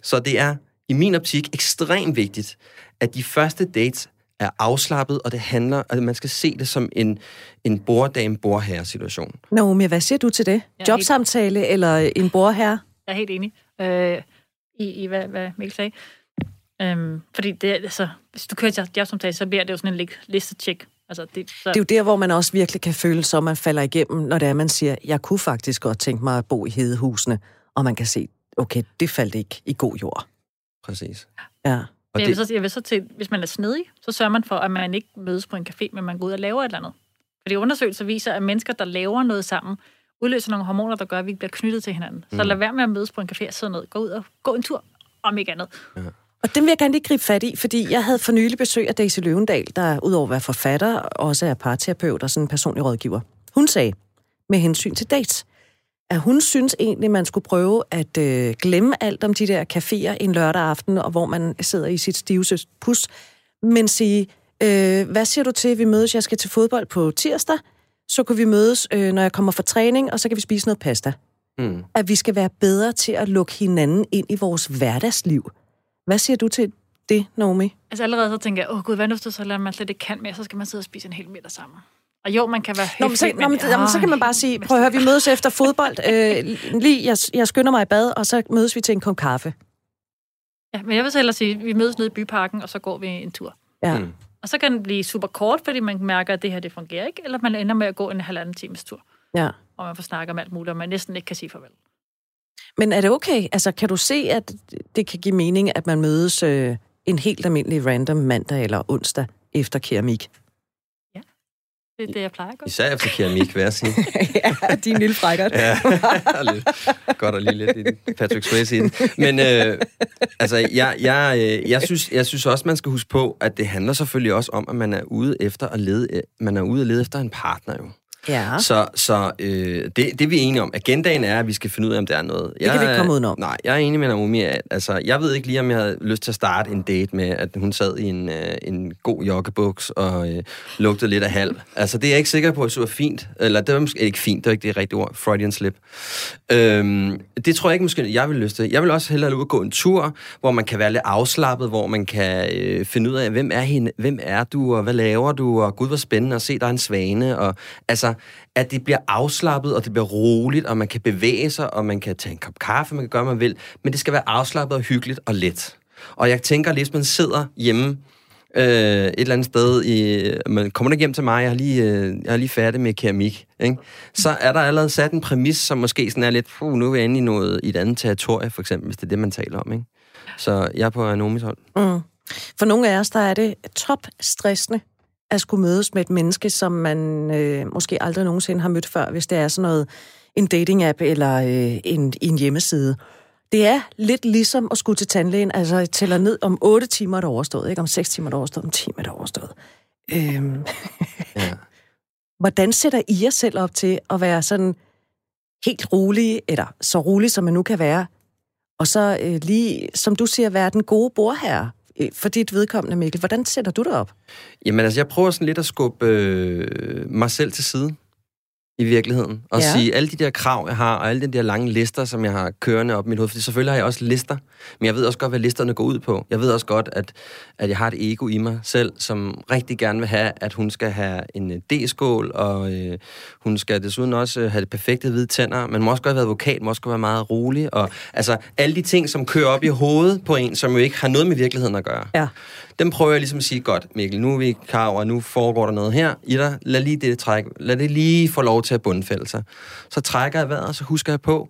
så det er i min optik ekstremt vigtigt, at de første dates er afslappet, og det handler, at man skal se det som en, en borddame-bordherre-situation. Naomi, hvad siger du til det? Jobsamtale helt... eller en bordherre? Jeg er helt enig øh, i, i, hvad, hvad Mikkel sagde. Øhm, fordi det, altså, hvis du kører til jobsamtale, så bliver det jo sådan en liste-check. Altså, det, så... det er jo der, hvor man også virkelig kan føle at man falder igennem, når det er, man siger, jeg kunne faktisk godt tænke mig at bo i hedehusene, og man kan se, okay, det faldt ikke i god jord. Præcis. Ja. Og jeg, vil så, jeg vil så til, hvis man er snedig, så sørger man for, at man ikke mødes på en café, men man går ud og laver et eller andet. Fordi undersøgelser viser, at mennesker, der laver noget sammen, udløser nogle hormoner, der gør, at vi bliver knyttet til hinanden. Så mm. lad være med at mødes på en café og sidde ned. Gå ud og gå en tur, om ikke andet. Ja. Og den vil jeg gerne lige gribe fat i, fordi jeg havde for nylig besøg af Daisy Løvendal, der udover at være forfatter, også er parterapeut og sådan en personlig rådgiver. Hun sagde, med hensyn til dates, at hun synes egentlig, man skulle prøve at øh, glemme alt om de der caféer en lørdag aften, og hvor man sidder i sit stiveste pus, men sige, øh, hvad siger du til, at vi mødes, jeg skal til fodbold på tirsdag, så kan vi mødes, øh, når jeg kommer fra træning, og så kan vi spise noget pasta. Mm. At vi skal være bedre til at lukke hinanden ind i vores hverdagsliv. Hvad siger du til det, Naomi? Altså allerede så tænker jeg, åh gud, hvad nu hvis så lader man slet ikke kan mere, så skal man sidde og spise en hel middag sammen. Og jo, man kan være Nå, men så, høflig, nå, men, jamen, så kan man bare sige, prøv at høre, vi mødes efter fodbold. Øh, lige, jeg, jeg skynder mig i bad, og så mødes vi til en kop kaffe. Ja, men jeg vil så hellere sige, at vi mødes nede i byparken, og så går vi en tur. Ja. Mm. Og så kan den blive super kort, fordi man mærker, at det her det fungerer ikke, eller man ender med at gå en halvanden times tur, ja. og man får snakket om alt muligt, og man næsten ikke kan sige farvel. Men er det okay? Altså, kan du se, at det kan give mening, at man mødes øh, en helt almindelig random mandag eller onsdag efter keramik? Det er det, jeg plejer at gøre. Især efter keramik, vil jeg sige. <laughs> ja, din lille frækkert. Ja, <laughs> lidt. godt at lige lidt i Patrick Swayze i den. Men øh, altså, jeg, jeg, øh, jeg, synes, jeg synes også, man skal huske på, at det handler selvfølgelig også om, at man er ude efter at lede, man er ude at lede efter en partner jo. Ja. Så, så øh, det, det vi er enige om. Agendaen er, at vi skal finde ud af, om der er noget. kan vi ikke komme udenom. Nej, jeg er enig med Naomi. At, altså, jeg ved ikke lige, om jeg havde lyst til at starte en date med, at hun sad i en, øh, en god joggebuks og øh, lugtede lidt af halv. Altså, det er jeg ikke sikker på, at det var fint. Eller det var måske ikke fint, det var ikke det rigtige ord. Freudian slip. Øhm, det tror jeg ikke måske, jeg vil lyst til. Jeg vil også hellere ud gå en tur, hvor man kan være lidt afslappet, hvor man kan øh, finde ud af, hvem er, hende, hvem er du, og hvad laver du, og gud, hvor spændende at se, der er en svane. Og, altså, at det bliver afslappet, og det bliver roligt, og man kan bevæge sig, og man kan tage en kop kaffe, man kan gøre, hvad man vil, men det skal være afslappet og hyggeligt og let. Og jeg tænker, at hvis man sidder hjemme øh, et eller andet sted, i, man kommer ikke hjem til mig, jeg er lige, øh, jeg er lige færdig med keramik, ikke? så er der allerede sat en præmis, som måske sådan er lidt, puh, nu er vi inde i, noget, i et andet territorie, for eksempel, hvis det er det, man taler om. Ikke? Så jeg er på Anomis hold. Mm. For nogle af os, der er det top stressende at skulle mødes med et menneske, som man øh, måske aldrig nogensinde har mødt før, hvis det er sådan noget, en dating-app eller øh, en, en hjemmeside. Det er lidt ligesom at skulle til tandlægen, altså jeg tæller ned om 8 timer er det overstået, ikke om 6 timer er det overstået, om 10 er det overstået. Øhm, <laughs> Ja. hvordan sætter I jer selv op til at være sådan helt rolig, eller så rolig, som man nu kan være, og så øh, lige, som du siger, være den gode bordherre Øh, for dit vedkommende, Mikkel. Hvordan sætter du det op? Jamen altså, jeg prøver sådan lidt at skubbe øh, mig selv til side i virkeligheden. Og Ja. sige, alle de der krav, jeg har, og alle de der lange lister, som jeg har kørende op i mit hoved, fordi selvfølgelig har jeg også lister, men jeg ved også godt, hvad listerne går ud på. Jeg ved også godt, at, at jeg har et ego i mig selv, som rigtig gerne vil have, at hun skal have en øh, D-skål, og øh, hun skal desuden også øh, have det perfekte hvide tænder. Man må også godt være advokat, må også godt være meget rolig. Og, altså, alle de ting, som kører op i hovedet på en, som jo ikke har noget med virkeligheden at gøre. Ja. Dem prøver jeg ligesom at sige, godt Mikkel, nu er vi klar over, nu foregår der noget her i dig. Lad lige det træk, lad det lige få lov til at bundfælde sig. Så trækker jeg vejret, og så husker jeg på,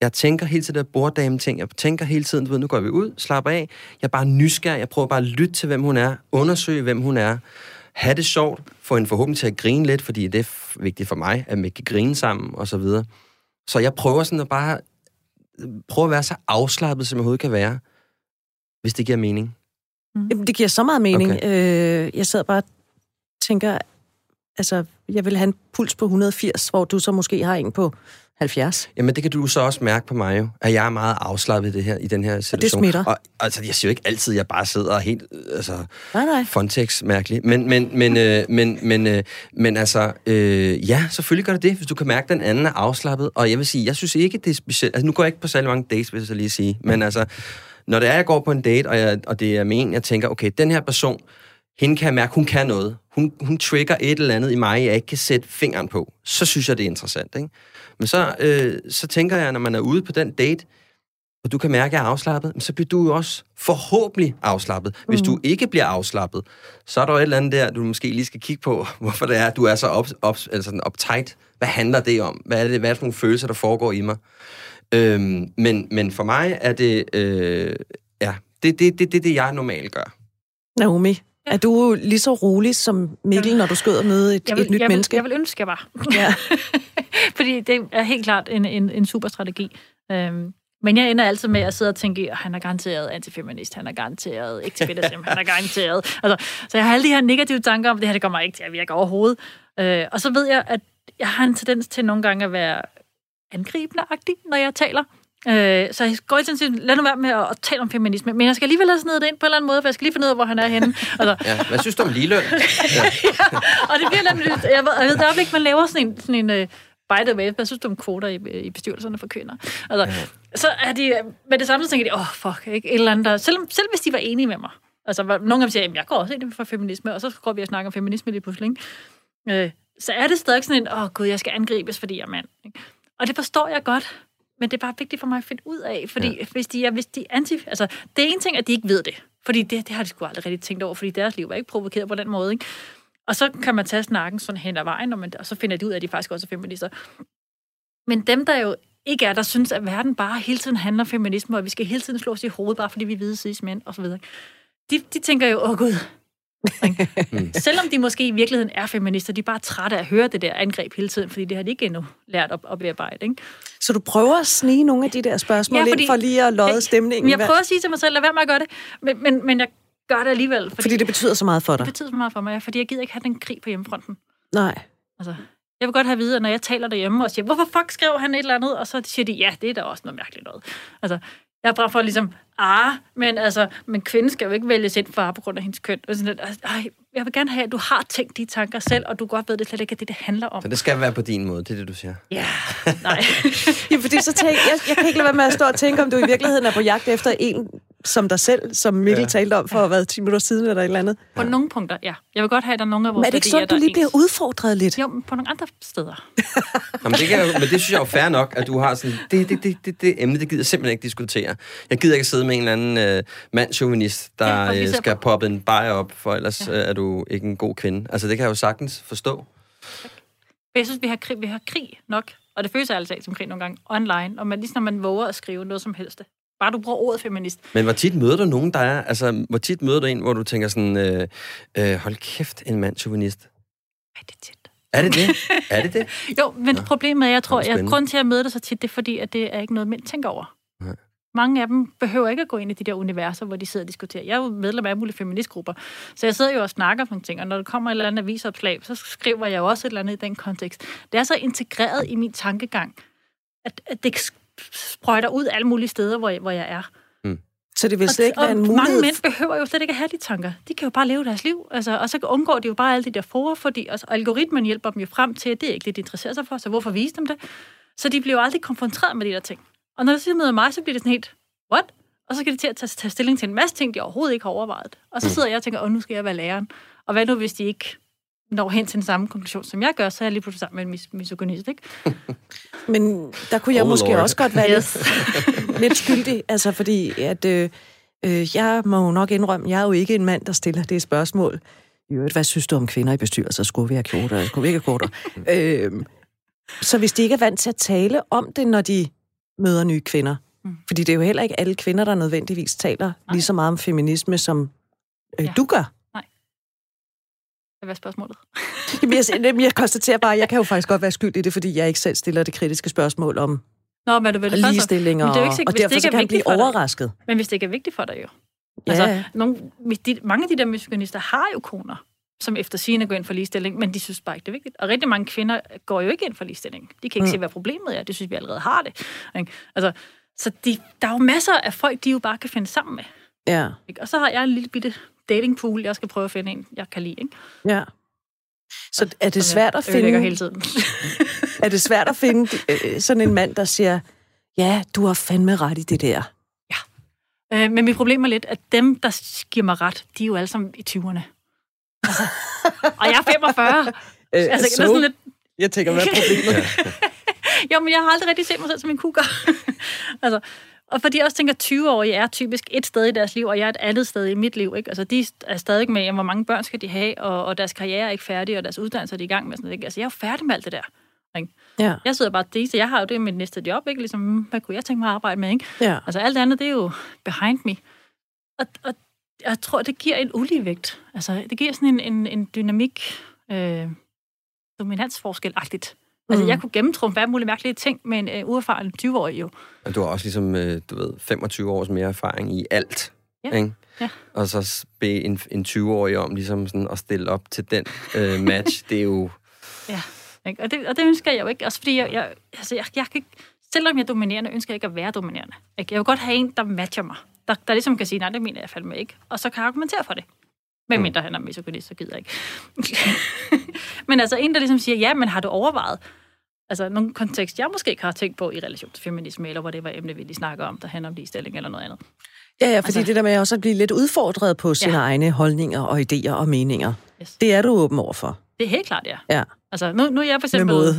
jeg tænker hele tiden det der borddame-ting. Jeg tænker hele tiden, du ved, nu går vi ud, slapper af. Jeg er bare nysgerrig. Jeg prøver bare at lytte til, hvem hun er. Undersøge, hvem hun er. Ha' det sjovt. Få hende forhåbentlig til at grine lidt, fordi det er vigtigt for mig, at vi kan grine sammen, og så videre. Så jeg prøver sådan at bare prøve at være så afslappet, som jeg overhovedet kan være, hvis det giver mening. Jamen, det giver så meget mening. Okay. Øh, jeg sad bare og tænker, altså, jeg vil have en puls på 180, hvor du så måske har en på 70. Jamen, det kan du så også mærke på mig jo, at jeg er meget afslappet i, det her, i den her situation. smitter. Og, altså, jeg siger jo ikke altid, at jeg bare sidder og helt, altså, Nej, nej. Fontex mærkeligt. Men, men, men, øh, men, men, øh, men altså, øh, ja, selvfølgelig gør det det, hvis du kan mærke, at den anden er afslappet. Og jeg vil sige, jeg synes ikke, det er specielt. Altså, nu går jeg ikke på særlig mange dates, vil jeg så lige sige. Men altså, når det er, jeg går på en date, og, jeg, og det er med en, jeg tænker, okay, den her person, hende kan jeg mærke, hun kan noget. Hun, hun trigger et eller andet i mig, jeg ikke kan sætte fingeren på. Så synes jeg, det er interessant, ikke? Men så, øh, så tænker jeg, når man er ude på den date, og du kan mærke, at jeg er afslappet, men så bliver du jo også forhåbentlig afslappet. Hvis du ikke bliver afslappet, så er der jo et eller andet der, du måske lige skal kigge på, <laughs> hvorfor det er, at du er så op, op, altså sådan uptight. Hvad handler det om? Hvad er det, hvad er det for nogle følelser, der foregår i mig? Øhm, men, men for mig er det, øh, ja, det det, det, det, det, jeg normalt gør. Naomi, er du lige så rolig som Mikkel, når du skal ud og møde et, Jeg vil, et nyt jeg vil, menneske? Jeg vil ønske, jeg var. Ja. <laughs> Fordi det er helt klart en, en, en super strategi. Øhm, men jeg ender altid med at sidde og tænke, at han er garanteret antifeminist, han er garanteret ikke til han er garanteret... Altså, så jeg har alle de her negative tanker om, det her det kommer ikke til at virke overhovedet. Øh, og så ved jeg, at jeg har en tendens til nogle gange at være angribende-agtig, når jeg taler. Øh, så jeg går til at lad nu være med at, at tale om feminisme, men jeg skal alligevel have sådan det ind på en eller anden måde, for jeg skal lige finde ud af, hvor han er henne. <laughs> Altså, Ja, hvad synes du om ligeløn? <laughs> Ja. og det bliver nemlig... Jeg ved, jeg ved der er ikke, man laver sådan en... Sådan en uh, by the way, hvad synes du om kvoter i, i bestyrelserne for kvinder? Altså, ja. Så er de... Med det samme, så tænker de, åh, oh, fuck, ikke? Et eller andet der, selv, selv hvis de var enige med mig. Altså, nogle af dem siger, jamen, jeg går også ind for feminisme, og så går vi og snakker om feminisme lige pludselig, ikke? Øh, så er det stadig sådan en, åh oh, gud, jeg skal angribes, fordi jeg er mand. Ikke? Og det forstår jeg godt, men det er bare vigtigt for mig at finde ud af, fordi ja. hvis de er, hvis de er anti... Altså, det er en ting, at de ikke ved det, fordi det, det har de sgu aldrig rigtig tænkt over, fordi deres liv var ikke provokeret på den måde, ikke? Og så kan man tage snakken sådan hen ad vejen, og, man, og så finder de ud af, at de faktisk også er feminister. Men dem, der jo ikke er, der synes, at verden bare hele tiden handler om feminisme, og vi skal hele tiden slå os i hovedet, bare fordi vi er hvide mænd, og så videre. De, de tænker jo, åh gud, <laughs> Mm. Selvom de måske i virkeligheden er feminister, de er bare trætte af at høre det der angreb hele tiden, fordi det har de ikke endnu lært at, at bearbejde. Ikke? Så du prøver at snige nogle af de der spørgsmål ja, fordi, ind for lige at lodde stemningen? Jeg prøver at sige til mig selv, lad være med at gøre det, men, men, men jeg gør det alligevel. Fordi, fordi det betyder så meget for dig? Det betyder så meget for mig, fordi jeg gider ikke have den krig på hjemmefronten. Nej. Altså, jeg vil godt have at vide, at når jeg taler derhjemme og siger, hvorfor fuck skrev han et eller andet? Og så siger de, ja, det er da også noget mærkeligt noget. Altså, jeg har bare for ligesom, ah, men altså, men kvinden skal jo ikke vælges ind for på grund af hendes køn. Og sådan, at, ej, jeg vil gerne have, at du har tænkt de tanker selv, og du godt ved, at det slet ikke er det, det handler om. Så det skal være på din måde, det er det, du siger? Ja, <laughs> nej. <laughs> ja, fordi så tænk, jeg, jeg kan ikke lade være med at stå og tænke, om du i virkeligheden er på jagt efter en som dig selv, som Mikkel ja. talte om for ja. hvad, 10 minutter siden eller et eller andet. På ja. nogle punkter, ja. Jeg vil godt have, at der er nogle af vores Men er det ikke sådan, du lige bliver udfordret lidt? Jo, på nogle andre steder. <laughs> Jamen, det kan, men det synes jeg er fair nok, at du har sådan, det, det, det, det, det emne, det gider jeg simpelthen ikke diskutere. Jeg gider ikke sidde med en eller anden øh, mandchauvinist, der ja, øh, skal poppe en bajer op, for ellers ja. øh, er du ikke en god kvinde. Altså, det kan jeg jo sagtens forstå. Jeg synes, vi har krig, vi har krig nok, og det føles altså som krig nogle gange, online, og man, lige når man våger at skrive noget som helst. Bare du bruger ordet feminist. Men hvor tit møder du nogen, der er... Altså, hvor tit møder du en, hvor du tænker sådan, øh, øh, hold kæft, en mand chauvinist? Er det tit? Er det det? er det det? <laughs> jo, men Nå, problemet er, jeg tror, at grund til at møde det så tit, det er fordi, at det er ikke noget, mænd tænker over. Nej. Mange af dem behøver ikke at gå ind i de der universer, hvor de sidder og diskuterer. Jeg er jo medlem af alle mulige feministgrupper, så jeg sidder jo og snakker om ting, og når der kommer et eller andet avisopslag, så skriver jeg jo også et eller andet i den kontekst. Det er så integreret i min tankegang, at, at det sprøjter ud alle mulige steder, hvor jeg, hvor jeg er. Mm. Så det vil slet ikke være en mulighed? Mange mænd behøver jo slet ikke at have de tanker. De kan jo bare leve deres liv, altså, og så undgår de jo bare alle de der forer, fordi altså, algoritmen hjælper dem jo frem til, at det er ikke det, de interesserer sig for, så hvorfor vise dem det? Så de bliver jo aldrig konfronteret med de der ting. Og når de så møder mig, så bliver det sådan helt, what? Og så skal de til at tage, tage stilling til en masse ting, de overhovedet ikke har overvejet. Og så mm. sidder jeg og tænker, åh, nu skal jeg være læreren. Og hvad nu, hvis de ikke når hen til den samme konklusion, som jeg gør, så er jeg lige pludselig sammen med en mis- misogynist, ikke? <laughs> Men der kunne jeg oh måske Lord. også godt være yes. lidt, <laughs> lidt skyldig, altså fordi, at øh, øh, jeg må jo nok indrømme, jeg er jo ikke en mand, der stiller det spørgsmål. I øvrigt, hvad synes du om kvinder i bestyrelser? Skulle vi have kvoter? Skulle vi ikke have kvoter? <laughs> øh, så hvis de ikke er vant til at tale om det, når de møder nye kvinder, mm. fordi det er jo heller ikke alle kvinder, der nødvendigvis taler Nej. lige så meget om feminisme, som øh, ja. du gør. Hvad er spørgsmålet? <laughs> Jamen, jeg, jeg konstaterer bare, at jeg kan jo faktisk godt være skyld i det, fordi jeg ikke selv stiller det kritiske spørgsmål om Nå, men du vil ligestilling, og, og, og derfor så kan jeg blive overrasket. Men hvis det ikke er vigtigt for dig jo. Ja. Altså, nogle, de, mange af de der misogynister har jo koner, som efter sigende går ind for ligestilling, men de synes bare ikke, det er vigtigt. Og rigtig mange kvinder går jo ikke ind for ligestilling. De kan ikke mm. se, hvad problemet er. Det synes vi allerede har det. Ikke? Altså, så de, der er jo masser af folk, de jo bare kan finde sammen med. Ja. Ikke? Og så har jeg en lille bitte datingpool, jeg skal prøve at finde en, jeg kan lide. Ikke? Ja. Så er det svært at finde... hele tiden. <laughs> er det svært at finde øh, sådan en mand, der siger, ja, du har fandme ret i det der? Ja. Øh, men mit problem er lidt, at dem, der giver mig ret, de er jo alle sammen i 20'erne. Altså, <laughs> og jeg er 45. Øh, altså, så, sådan lidt... Jeg tænker, hvad er problemet? <laughs> jo, men jeg har aldrig rigtig set mig selv som en kukker. <laughs> altså, og fordi jeg også tænker, at 20-årige er typisk et sted i deres liv, og jeg er et andet sted i mit liv. Ikke? Altså, de er stadig med, hvor mange børn skal de have, og, og deres karriere er ikke færdig, og deres uddannelse er de i gang med. Sådan, ikke? Altså, jeg er jo færdig med alt det der. Ikke? Ja. Jeg sidder bare det, så jeg har jo det med mit næste job, ikke? Ligesom, hvad kunne jeg tænke mig at arbejde med, ikke? Ja. Altså, alt andet, det er jo behind me. Og, og jeg tror, det giver en uligevægt. Altså, det giver sådan en, en, en dynamik, øh, dominansforskel-agtigt. Altså, mm. jeg kunne gennemtrumfe alle mulige mærkelige ting med en uh, uerfaren 20-årig jo. Og du har også ligesom, uh, du ved, 25 års mere erfaring i alt, ja. ikke? Ja. Og så bede en, en 20-årig om ligesom sådan at stille op til den uh, match, <laughs> det er jo... Ja, ikke? Og, det, og det ønsker jeg jo ikke, også fordi jeg, jeg, altså, jeg, jeg kan ikke, selvom jeg er dominerende, ønsker jeg ikke at være dominerende. Ikke? Jeg vil godt have en, der matcher mig. Der, der ligesom kan sige, nej, det mener jeg fandme ikke. Og så kan jeg argumentere for det. Men mindre mm. han er misogynist, så gider jeg ikke. <laughs> men altså en, der ligesom siger, ja, men har du overvejet, altså nogle kontekst, jeg måske ikke har tænkt på i relation til feminisme, eller hvor det var emne, vi lige snakker om, der handler om ligestilling eller noget andet. Ja, ja, fordi altså, det der med også at blive lidt udfordret på sine ja. egne holdninger og idéer og meninger, yes. det er du åben over for. Det er helt klart, ja. ja. Altså, nu, nu er jeg for Med eksempel... måde.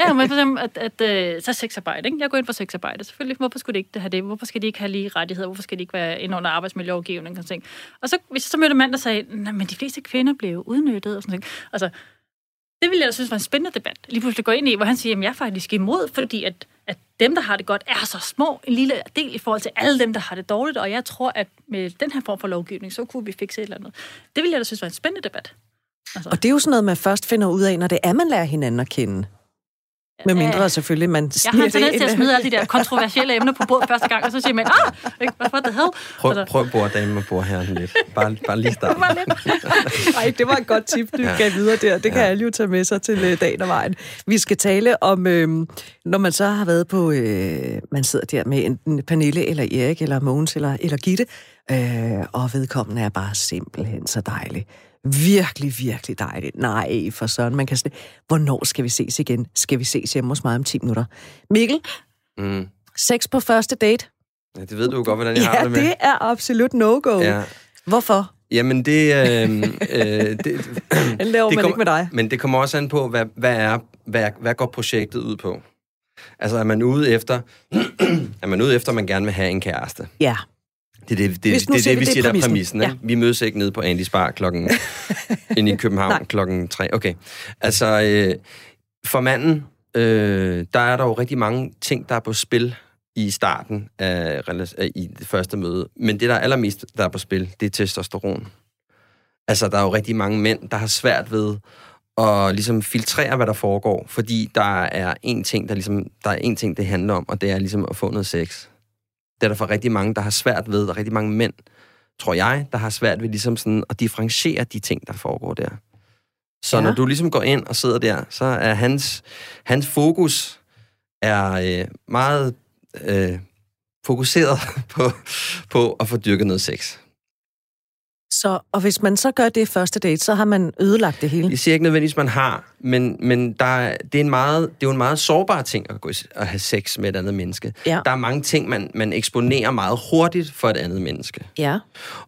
ja, men for eksempel, at, at, at så sexarbejde, ikke? Jeg går ind for sexarbejde. Selvfølgelig, hvorfor skulle de ikke have det? Hvorfor skal de ikke have lige rettigheder? Hvorfor skal de ikke være ind under arbejdsmiljølovgivning og sådan ting? Og så, hvis jeg så mødte en mand, der sagde, nej, men de fleste kvinder jo udnyttet og sådan noget. Altså, det ville jeg da synes var en spændende debat. Lige pludselig gå ind i, hvor han siger, at jeg er faktisk imod, fordi at, at dem, der har det godt, er så små en lille del i forhold til alle dem, der har det dårligt. Og jeg tror, at med den her form for lovgivning, så kunne vi fikse et eller andet. Det ville jeg da synes var en spændende debat. Altså, Og det er jo sådan noget, man først finder ud af, når det er, man lærer hinanden at kende. Med mindre selvfølgelig, man jeg har en tendens det til at smide alle de der kontroversielle emner på bordet første gang, og så siger man, ah, what the hell? Prøv, Altså, prøv borddamen og bordherren lidt. Bare, bare lige start. bare lidt. Ej, det var et godt tip, du ja. gav videre der. Det kan Ja. alle jo tage med sig til øh, dagen og vejen. Vi skal tale om, øh, når man så har været på, øh, man sidder der med enten Pernille eller Erik eller Mogens eller, eller Gitte, øh, og vedkommende er bare simpelthen så dejlig. Virkelig, virkelig dejligt. Nej, for sådan. Man kan sige, hvornår skal vi ses igen? Skal vi ses hjemme hos mig om 10 minutter? Mikkel, Mm. sex på første date? Ja, det ved du jo godt, hvordan jeg har Ja, det med. det er absolut no-go. Ja. Hvorfor? Jamen, det... Øh, øh, <laughs> det Den laver det man kom- ikke med dig. Men det kommer også an på, hvad, hvad, er, hvad, hvad går projektet ud på? Altså, er man ude efter, <clears throat> er man ude efter, at man gerne vil have en kæreste? Ja. Det er det, det, Hvis det, det, siger det vi, vi det er siger, der er præmissen. Ja. Vi mødes ikke nede på Andy's Bar klokken, <laughs> inde i København klokken tre. Okay. Altså, øh, for manden, øh, der er der jo rigtig mange ting, der er på spil i starten af, af i det første møde. Men det, der er allermest, der er på spil, det er testosteron. Altså, der er jo rigtig mange mænd, der har svært ved at ligesom filtrere, hvad der foregår, fordi der er en ting, der ligesom, der er en ting, det handler om, og det er ligesom at få noget sex. Det er der for rigtig mange, der har svært ved, og rigtig mange mænd, tror jeg, der har svært ved ligesom sådan at differentiere de ting, der foregår der. Så Ja. når du ligesom går ind og sidder der, så er hans, hans fokus er øh, meget øh, fokuseret <laughs> på, på at få dyrket noget sex. Så, og hvis man så gør det første date, så har man ødelagt det hele. Jeg siger ikke nødvendigvis, man har, men, men der er, det, er en meget, det er jo en meget sårbar ting at, gå, at have sex med et andet menneske. Ja. Der er mange ting, man, man eksponerer meget hurtigt for et andet menneske. Ja.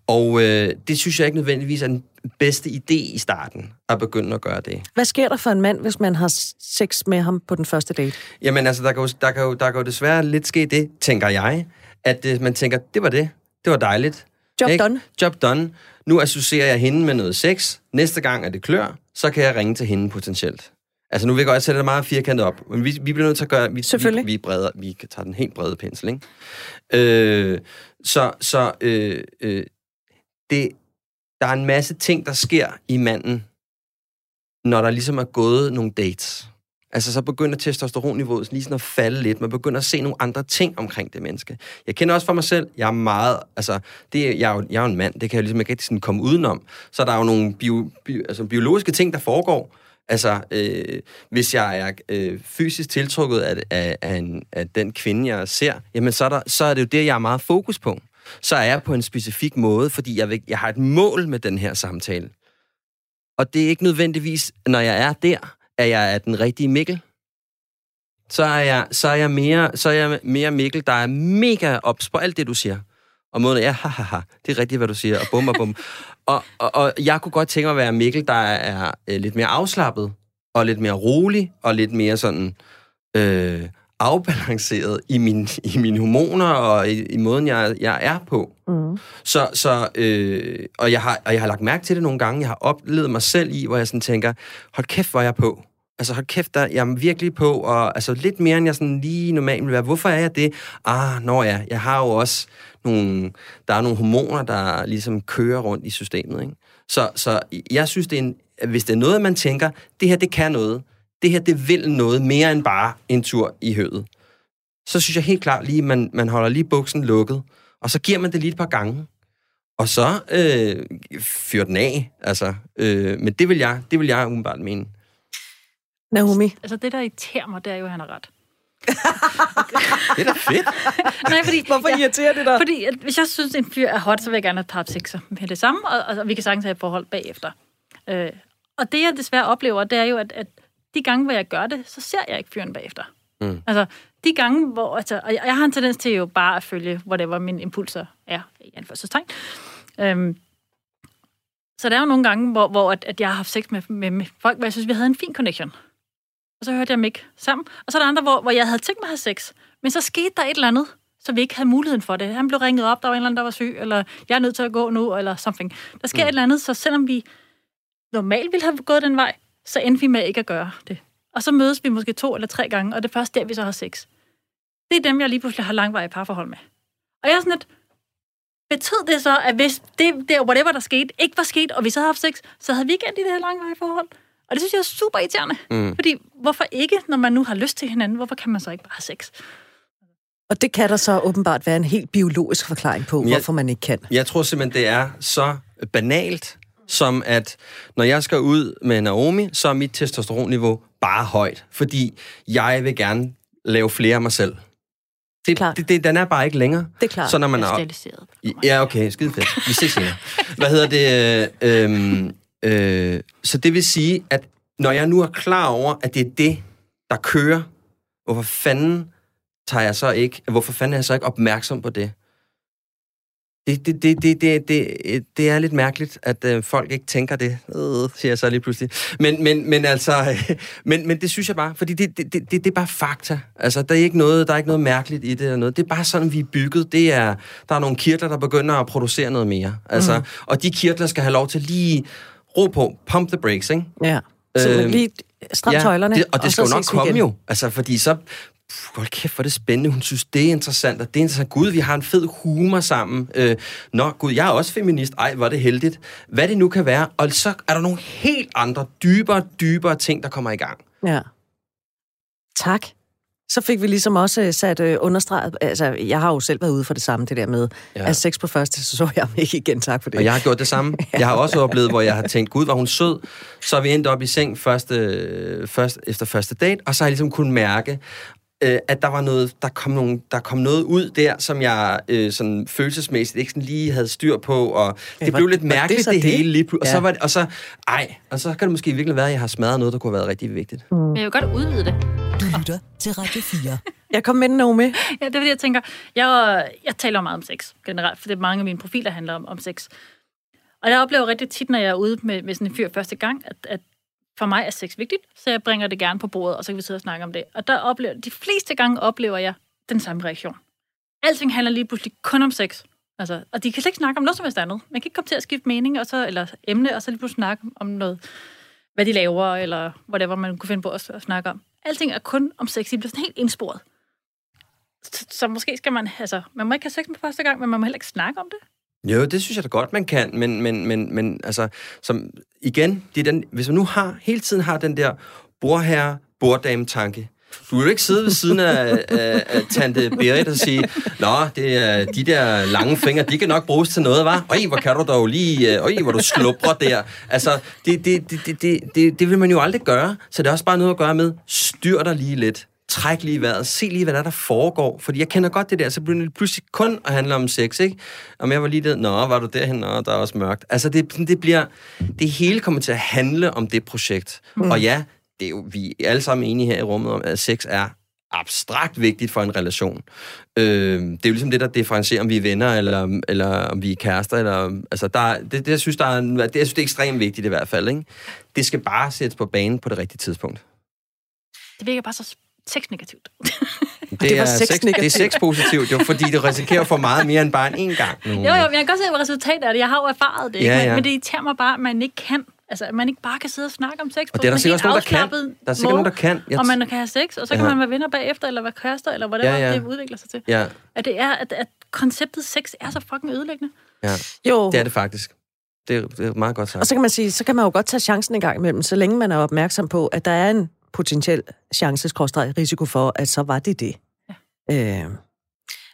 Og øh, det synes jeg ikke nødvendigvis er den bedste idé i starten, at begynde at gøre det. Hvad sker der for en mand, hvis man har sex med ham på den første date? Jamen altså, der kan jo, der kan jo, der kan jo desværre lidt ske det, tænker jeg, at øh, man tænker, det var det. Det var dejligt. Job Ikke? done. Job done. Nu associerer jeg hende med noget sex. Næste gang er det klør, så kan jeg ringe til hende potentielt. Altså nu vil jeg godt sætte det meget firkantet op, men vi, vi bliver nødt til at gøre, vi, vi, vi, breder, vi tager den helt brede pensel, ikke? Øh, så så øh, øh, det, der er en masse ting, der sker i manden, når der ligesom er gået nogle dates. Altså, så begynder testosteronniveauet lige sådan at falde lidt. Man begynder at se nogle andre ting omkring det menneske. Jeg kender også for mig selv, jeg er meget... Altså, det, jeg, er jo, jeg er jo en mand, det kan jeg ligesom ikke rigtig sådan komme udenom. Så der er jo nogle bio, bio, altså, biologiske ting, der foregår. Altså, øh, hvis jeg er øh, fysisk tiltrukket af, af, af, en, af den kvinde, jeg ser, jamen så er, der, så er det jo det, jeg er meget fokus på. Så er jeg på en specifik måde, fordi jeg, vil, jeg har et mål med den her samtale. Og det er ikke nødvendigvis, når jeg er der, at jeg er den rigtige Mikkel. Så er jeg, så er jeg, mere, så er jeg mere Mikkel, der er mega ops på alt det, du siger. Og måden er, ja, ha, ha, ha, det er rigtigt, hvad du siger, og bum og bum. <laughs> og, og, og jeg kunne godt tænke mig at være Mikkel, der er øh, lidt mere afslappet, og lidt mere rolig, og lidt mere sådan øh, afbalanceret i, min, i mine hormoner, og i, i måden, jeg, jeg er på. Mm. Så, så øh, og, jeg har, og jeg har lagt mærke til det nogle gange. Jeg har oplevet mig selv i, hvor jeg sådan tænker, hold kæft, hvor er jeg på. Altså hold kæft, der, jeg er virkelig på, og altså lidt mere, end jeg sådan lige normalt vil være. Hvorfor er jeg det? Ah, nå ja, jeg har jo også nogle, der er nogle hormoner, der ligesom kører rundt i systemet. Ikke? Så, så jeg synes, det er en, hvis det er noget, man tænker, det her, det kan noget. Det her, det vil noget mere end bare en tur i høet. Så synes jeg helt klart lige, man, man holder lige buksen lukket, og så giver man det lige et par gange. Og så øh, fyrer den af, altså. Øh, men det vil jeg, det vil jeg umiddelbart mene. Naomi, Altså, det, der irriterer mig, det er jo, at han har ret. <laughs> Det er da fedt. <laughs> Nej, fordi, hvorfor irriterer det dig? Fordi at hvis jeg synes, en fyr er hot, så vil jeg gerne have tabt sexer med det samme, og, og, og vi kan sagtens have et forhold bagefter. Øh, og det, jeg desværre oplever, det er jo, at, at de gange, hvor jeg gør det, så ser jeg ikke fyren bagefter. Mm. Altså, de gange, hvor... Altså, og jeg, jeg har en tendens til jo bare at følge, whatever mine impulser er, i anførselstegn. Øhm, Så der er jo nogle gange, hvor, hvor at, at jeg har haft sex med, med, med folk, hvor jeg synes, vi havde en fin connection. Og så hørte jeg dem ikke sammen. Og så er der andre, hvor, hvor jeg havde tænkt mig at have sex. Men så skete der et eller andet, så vi ikke havde muligheden for det. Han blev ringet op, der var en eller anden, der var syg, eller jeg er nødt til at gå nu, eller something. Der sker mm. et eller andet, så selvom vi normalt ville have gået den vej, så endte vi med ikke at gøre det. Og så mødes vi måske to eller tre gange, og det er først der, vi så har sex. Det er dem, jeg lige pludselig har langvarige parforhold med. Og jeg er sådan lidt, betød det så, at hvis det, det whatever, der skete, ikke var sket, og vi så havde haft sex, så havde vi ikke endt i det her langvarige forhold? Og det synes jeg er super irriterende. Mm. Fordi hvorfor ikke, når man nu har lyst til hinanden, hvorfor kan man så ikke bare have sex? Og det kan der så åbenbart være en helt biologisk forklaring på, jeg, hvorfor man ikke kan. Jeg tror simpelthen, det er så banalt, som at når jeg skal ud med Naomi, så er mit testosteronniveau bare højt, fordi jeg vil gerne lave flere af mig selv. Det, klart. det, det, den er bare ikke længere. Det er klart. Så når man er... Ja, okay, skide fedt. Vi ses senere. Hvad hedder det? Øh, øh, så det vil sige, at når jeg nu er klar over, at det er det, der kører, hvorfor fanden tager jeg så ikke, hvorfor fanden er jeg så ikke opmærksom på det? Det, det, det, det, det, det, det er lidt mærkeligt, at øh, folk ikke tænker det, øh, siger jeg så lige pludselig. Men, men, men altså, <laughs> men, men det synes jeg bare, fordi det, det, det, det er bare fakta. Altså, der er, ikke noget, der er ikke noget mærkeligt i det eller noget. Det er bare sådan, vi er bygget. Det er, der er nogle kirtler, der begynder at producere noget mere. Altså, mm. Og de kirtler skal have lov til lige ro på, pump the brakes, ikke? Ja. Så øh, lige stram ja, tøjlerne. Det, og det og skal jo nok komme jo. Altså, fordi så hold kæft, hvor er det spændende. Hun synes, det er interessant, og det er interessant. Gud, vi har en fed humor sammen. Øh, Nå, gud, jeg er også feminist. Ej, hvor er det heldigt. Hvad det nu kan være. Og så er der nogle helt andre, dybere, dybere ting, der kommer i gang. Ja. Tak. Så fik vi ligesom også sat øh, understreget, altså jeg har jo selv været ude for det samme, det der med, ja. at sex på første, så så jeg mig ikke igen, tak for det. Og jeg har gjort det samme. <laughs> Jeg har også oplevet, hvor jeg har tænkt, gud, var hun sød. Så er vi endt op i seng første, først, efter første date, og så har jeg ligesom kunnet mærke, øh, at der var noget, der kom, nogle, der kom noget ud der, som jeg øh, sådan følelsesmæssigt ikke sådan lige havde styr på, og det ja, blev var, lidt mærkeligt det, det, det hele lige pludselig. Ja. Og så var det, og så, ej, og så kan det måske virkelig være, at jeg har smadret noget, der kunne have været rigtig vigtigt. Mm. Men jeg vil godt udvide det. Du lytter til Radio 4. <laughs> Jeg kom med den med. Ja, det er fordi, jeg tænker, jeg, jeg taler meget om sex generelt, for det er mange af mine profiler handler om, om sex. Og jeg oplever rigtig tit, når jeg er ude med, med sådan en fyr første gang, at, at for mig er sex vigtigt, så jeg bringer det gerne på bordet, og så kan vi sidde og snakke om det. Og der oplever, de fleste gange oplever jeg den samme reaktion. Alting handler lige pludselig kun om sex. Altså, og de kan slet ikke snakke om noget som helst andet. Man kan ikke komme til at skifte mening, og så, eller emne, og så lige pludselig snakke om noget, hvad de laver, eller whatever man kunne finde på at, at snakke om. Alting er kun om sex. De bliver sådan helt indsporet. Så, så måske skal man, altså, man må ikke have sex med første gang, men man må heller ikke snakke om det. Jo, det synes jeg da godt, man kan, men, men, men, men altså, som, igen, det er den, hvis man nu har, hele tiden har den der bordherre, borddame-tanke, du vil jo ikke sidde ved siden af, <laughs> af, af tante Berit og sige, Nå, det er, de der lange fingre, de kan nok bruges til noget, var? Øj, hvor kan du dog lige... Øj, hvor du slubrer der. Altså, det, det, det, det, det, det vil man jo aldrig gøre. Så det er også bare noget at gøre med, styr dig lige lidt træk lige vejret, se lige, hvad der, er, der foregår. Fordi jeg kender godt det der, så begynder det pludselig kun at handle om sex, ikke? Om jeg var lige der, nå, var du derhen, nå, der er også mørkt. Altså, det, det bliver, det hele kommer til at handle om det projekt. Mm. Og ja, det er jo, vi er alle sammen enige her i rummet om, at sex er abstrakt vigtigt for en relation. Øh, det er jo ligesom det, der differentierer, om vi er venner, eller, eller om vi er kærester. Eller, altså, der, det, det, jeg synes, der er, det, jeg synes, det er ekstremt vigtigt i hvert fald. Ikke? Det skal bare sættes på banen på det rigtige tidspunkt. Det virker bare så sexnegativt. <laughs> Det, det, er sex, det er sexpositivt, jo, fordi det risikerer for meget mere end bare en gang. Jo, jo, men jeg kan godt se resultatet af det. Jeg har jo erfaret det. Ja, ja. Men det irriterer mig bare, at man ikke kan Altså, at man ikke bare kan sidde og snakke om sex og på det er der sikkert nogen, der kan. Der er sikkert nogen, der kan. Jeg og man kan have sex, og så kan ja. man være venner bagefter, eller være kærester, eller hvad ja, ja. det udvikler sig til. Ja. At, det er, at, at konceptet sex er så fucking ødelæggende. Ja, jo. det er det faktisk. Det er, det er meget godt sagt. Og så kan man sige, så kan man jo godt tage chancen en gang imellem, så længe man er opmærksom på, at der er en potentiel chance, risiko for, at så var det det. Ja. Øh,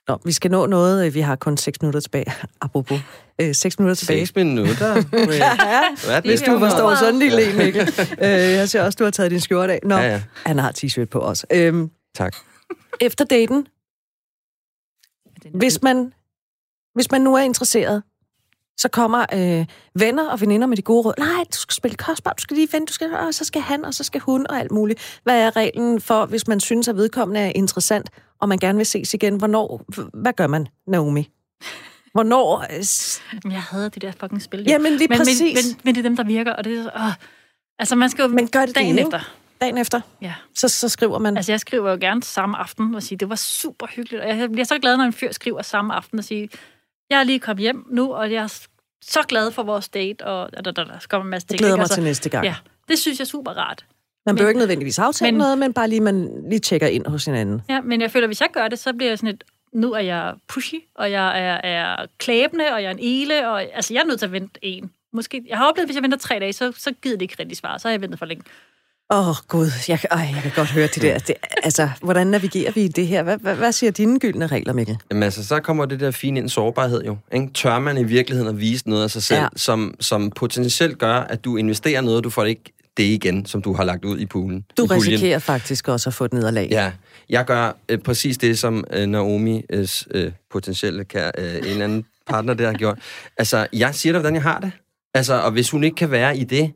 Nå, vi skal nå noget. Vi har kun 6 minutter tilbage. <laughs> Apropos. Øh, 6 minutter tilbage. 6 minutter? <laughs> ja, Hvis du forstår sådan en lille Mikkel. øh, jeg ser også, du har taget din skjorte af. Nå, ja, ja. han har t-shirt på os. Øhm, tak. Efter daten, hvis man, hvis man nu er interesseret, så kommer øh, venner og veninder med de gode råd. Nej, du skal spille kostbar, du skal lige vente, du skal, og så skal han, og så skal hun, og alt muligt. Hvad er reglen for, hvis man synes, at vedkommende er interessant, og man gerne vil ses igen? Hvornår, hvad gør man, Naomi? Hvornår... øh, jeg hader de der fucking spil. jo. Jamen, lige men, præcis. Men, men, men det er dem, der virker, og det er så... Åh. Altså, man skal jo Men gør det dagen det, efter. Dagen efter, Ja. så, så skriver man... Altså, jeg skriver jo gerne samme aften og siger, det var super hyggeligt. Og jeg bliver så glad, når en fyr skriver samme aften og siger, jeg er lige kommet hjem nu, og jeg er så glad for vores date, og der, der, der, der kommer en masse ting. Jeg glæder mig Altså, til næste gang. Ja, det synes jeg er super rart. Man behøver ikke nødvendigvis aftale men- noget, men bare lige, man lige tjekker ind hos hinanden. Ja, men jeg føler, at hvis jeg gør det, så bliver jeg sådan et, nu er jeg pushy, og jeg er, er klæbende, og jeg er en ele, og altså, jeg er nødt til at vente en. Måske, jeg har oplevet, at hvis jeg venter tre dage, så, så gider det ikke rigtig svare. Så har jeg ventet for længe. Åh, oh, gud, jeg, kan- ej, jeg kan godt høre det der. Det, altså, hvordan navigerer vi i det her? Hvad, hvad, hvad siger dine gyldne regler, Mikkel? Jamen altså, så kommer det der fine ind sårbarhed jo. Ikke? Tør man i virkeligheden at vise noget af sig selv, Ja. som, som potentielt gør, at du investerer noget, og du får ikke det igen, som du har lagt ud i poolen. Du i risikerer faktisk også at få et nederlag. Ja, jeg gør øh, præcis det, som øh, Naomi øh, potentielle øh, en eller anden partner der har gjort. Altså, jeg siger dig, hvordan jeg har det. Altså, og hvis hun ikke kan være i det,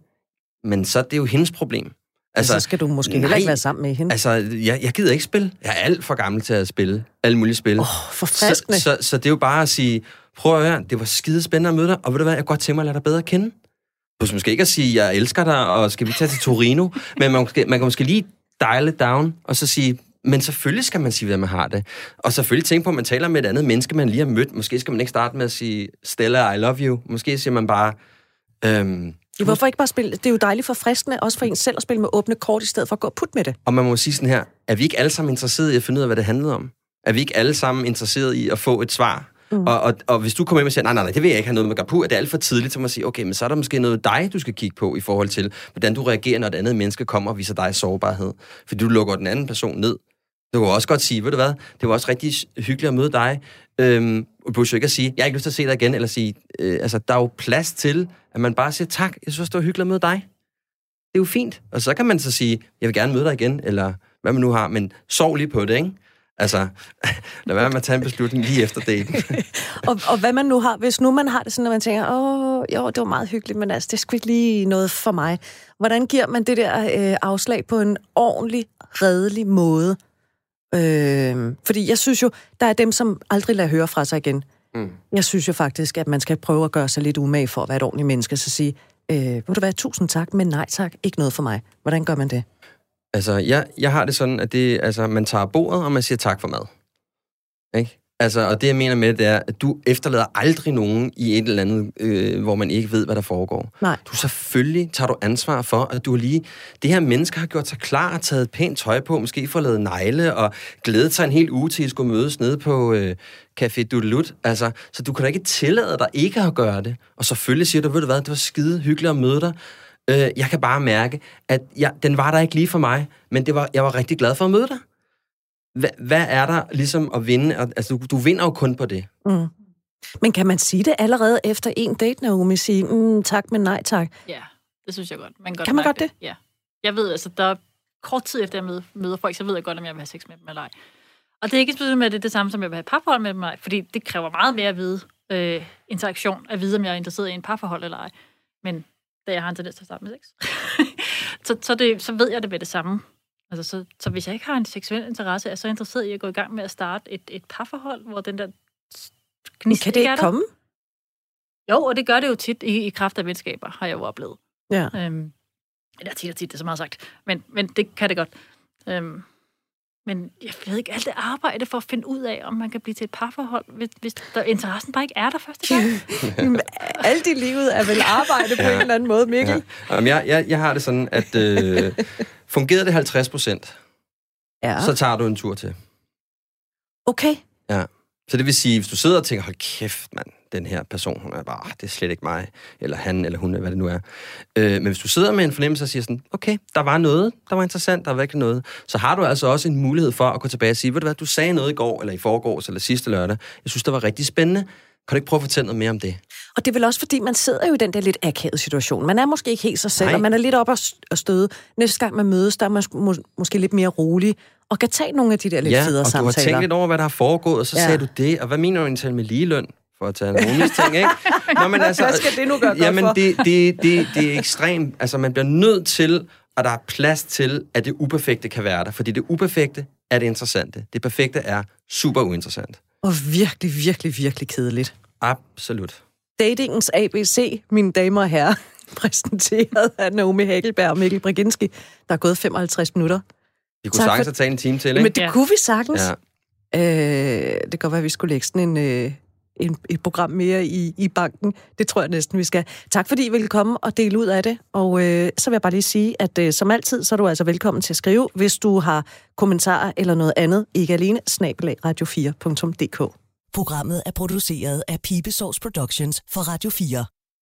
men så er det jo hendes problem. Altså, så skal du måske heller nej. ikke være sammen med hende. Altså, jeg, jeg gider ikke spille. Jeg er alt for gammel til at spille alle mulige spil. Åh, oh, forfriskende. Så, så, så det er jo bare at sige, prøv at høre, det var skide spændende at møde dig, og ved du hvad, jeg godt tænke mig at lade dig bedre kende. Du skal måske ikke at sige, jeg elsker dig, og skal vi tage til Torino, <laughs> men man, måske, man kan måske lige dial it down, og så sige, men selvfølgelig skal man sige, hvad man har det. Og selvfølgelig tænke på, at man taler med et andet menneske, man lige har mødt. Måske skal man ikke starte med at sige, Stella, I love you. Måske siger man bare, øhm, Ja, Hvorfor ikke bare spille? Det er jo dejligt forfriskende, også for en selv at spille med åbne kort, i stedet for at gå og putte med det. Og man må sige sådan her, er vi ikke alle sammen interesserede i at finde ud af, hvad det handlede om? Er vi ikke alle sammen interesserede i at få et svar? Mm. Og, og, og hvis du kommer hjem og siger, nej, nej, nej, det vil jeg ikke have noget med Gapu, er det alt for tidligt, så må man sige, okay, men så er der måske noget dig, du skal kigge på i forhold til, hvordan du reagerer, når et andet menneske kommer og viser dig sårbarhed. Fordi du lukker den anden person ned. Du kan også godt sige, ved du hvad, det var også rigtig hyggeligt at møde dig. Øhm, du behøver jo ikke at sige, jeg har ikke lyst til at se dig igen, eller sige, øh, altså, der er jo plads til, at man bare siger, tak, jeg synes, det var hyggeligt at møde dig. Det er jo fint. Og så kan man så sige, jeg vil gerne møde dig igen, eller hvad man nu har, men sov lige på det, ikke? Altså, <laughs> lad være med at tage en beslutning lige efter daten. <laughs> Og, og hvad man nu har, hvis nu man har det sådan, at man tænker, åh, jo, det var meget hyggeligt, men altså, det er sgu ikke lige noget for mig. Hvordan giver man det der øh, afslag på en ordentlig, redelig måde? Øh, fordi jeg synes jo, der er dem, som aldrig lader høre fra sig igen. Mm. Jeg synes jo faktisk, at man skal prøve at gøre sig lidt umage for at være et ordentligt menneske, så sige, øh, vil du være tusind tak, men nej tak, ikke noget for mig. Hvordan gør man det? Altså, jeg, jeg har det sådan, at det, altså, man tager bordet, og man siger tak for mad. Ikke? Altså, og det, jeg mener med det, det er, at du efterlader aldrig nogen i et eller andet, øh, hvor man ikke ved, hvad der foregår. Nej. Du selvfølgelig tager du ansvar for, at du lige... Det her menneske har gjort sig klar og taget pænt tøj på, måske får lavet negle og glædet sig en hel uge til, at I skulle mødes nede på øh, Café Dudelut. Altså, så du kan da ikke tillade dig ikke at gøre det. Og selvfølgelig siger du, ved du hvad, det var skide hyggeligt at møde dig. Øh, jeg kan bare mærke, at jeg, den var der ikke lige for mig, men det var, jeg var rigtig glad for at møde dig. Hvad, hvad er der ligesom at vinde? Altså, du, du vinder jo kun på det. Mm. Men kan man sige det allerede efter en date, Naomi? Sige, mm, tak, men nej tak. Ja, det synes jeg godt. Man kan, godt Kan man godt Ja. Jeg ved, altså, der er kort tid efter, jeg møder, møder folk, så ved jeg godt, om jeg vil have sex med dem eller ej. Og det er ikke betydet med, at det er det samme, som jeg vil have et parforhold med dem, eller ej, fordi det kræver meget mere at vide, øh, interaktion, at vide, om jeg er interesseret i en parforhold eller ej. Men da jeg har en tendens til at starte med sex, <laughs> så, så, det, så ved jeg det med det samme. Altså, så, så hvis jeg ikke har en seksuel interesse, er jeg så interesseret i at gå i gang med at starte et, et parforhold, hvor den der gnist kan det er ikke der. komme? Jo, og det gør det jo tit i, i kraft af venskaber, har jeg jo oplevet. Ja. Øhm, eller tit og tit, det er så meget sagt. Men, men det kan det godt. Øhm, men jeg ved ikke, alt det arbejde for at finde ud af, om man kan blive til et parforhold, hvis, hvis der, interessen bare ikke er der første gang. <laughs> Alt i livet er vel arbejde på Ja. en eller anden måde, Mikkel. Ja. Jamen, jeg, jeg, jeg har det sådan, at øh, fungerede det 50 procent, Ja. så tager du en tur til. Okay. Så det vil sige, hvis du sidder og tænker, hold kæft, mand, den her person, hun er bare, det er slet ikke mig, eller han, eller hun, hvad det nu er. Øh, men hvis du sidder med en fornemmelse og siger sådan, okay, der var noget, der var interessant, der var virkelig noget, så har du altså også en mulighed for at gå tilbage og sige, ved du hvad, du sagde noget i går, eller i forgårs, eller sidste lørdag, jeg synes, det var rigtig spændende, kan du ikke prøve at fortælle noget mere om det? Og det er vel også, fordi man sidder jo i den der lidt akavede situation. Man er måske ikke helt sig selv, Nej. og man er lidt op at støde. Næste gang man mødes, der er man må, måske lidt mere rolig, og kan tage nogle af de der lidt ja, federe og du har samtaler. tænkt lidt over, hvad der har foregået, og så Ja. ja. sagde du det, og hvad mener du egentlig med ligeløn? For at tage rolig ting, ikke? <laughs> Nå, men altså, Hvad skal det nu gøre Jamen, for? det, det, det, det er ekstremt. Altså, man bliver nødt til, at der er plads til, at det uperfekte kan være der. Fordi det uperfekte er det interessante. Det perfekte er super uinteressant. Og virkelig, virkelig, virkelig kedeligt. Absolut. Datingens ABC, mine damer og herrer, <laughs> præsenteret af Naomi Hagelberg og Mikkel Briginski. Der er gået 55 minutter. Vi kunne Tak sagtens for- have taget en time til, ikke? Men det Ja. kunne vi sagtens. Ja. Øh, det kan godt være, at vi skulle lægge sådan en, øh, en, et program mere i, i banken. Det tror jeg næsten, vi skal. Tak fordi I ville komme og dele ud af det. Og øh, så vil jeg bare lige sige, at øh, som altid, så er du altså velkommen til at skrive, hvis du har kommentarer eller noget andet. Ikke alene, snabelag radio4.dk. Programmet er produceret af Pibesource Productions for Radio 4.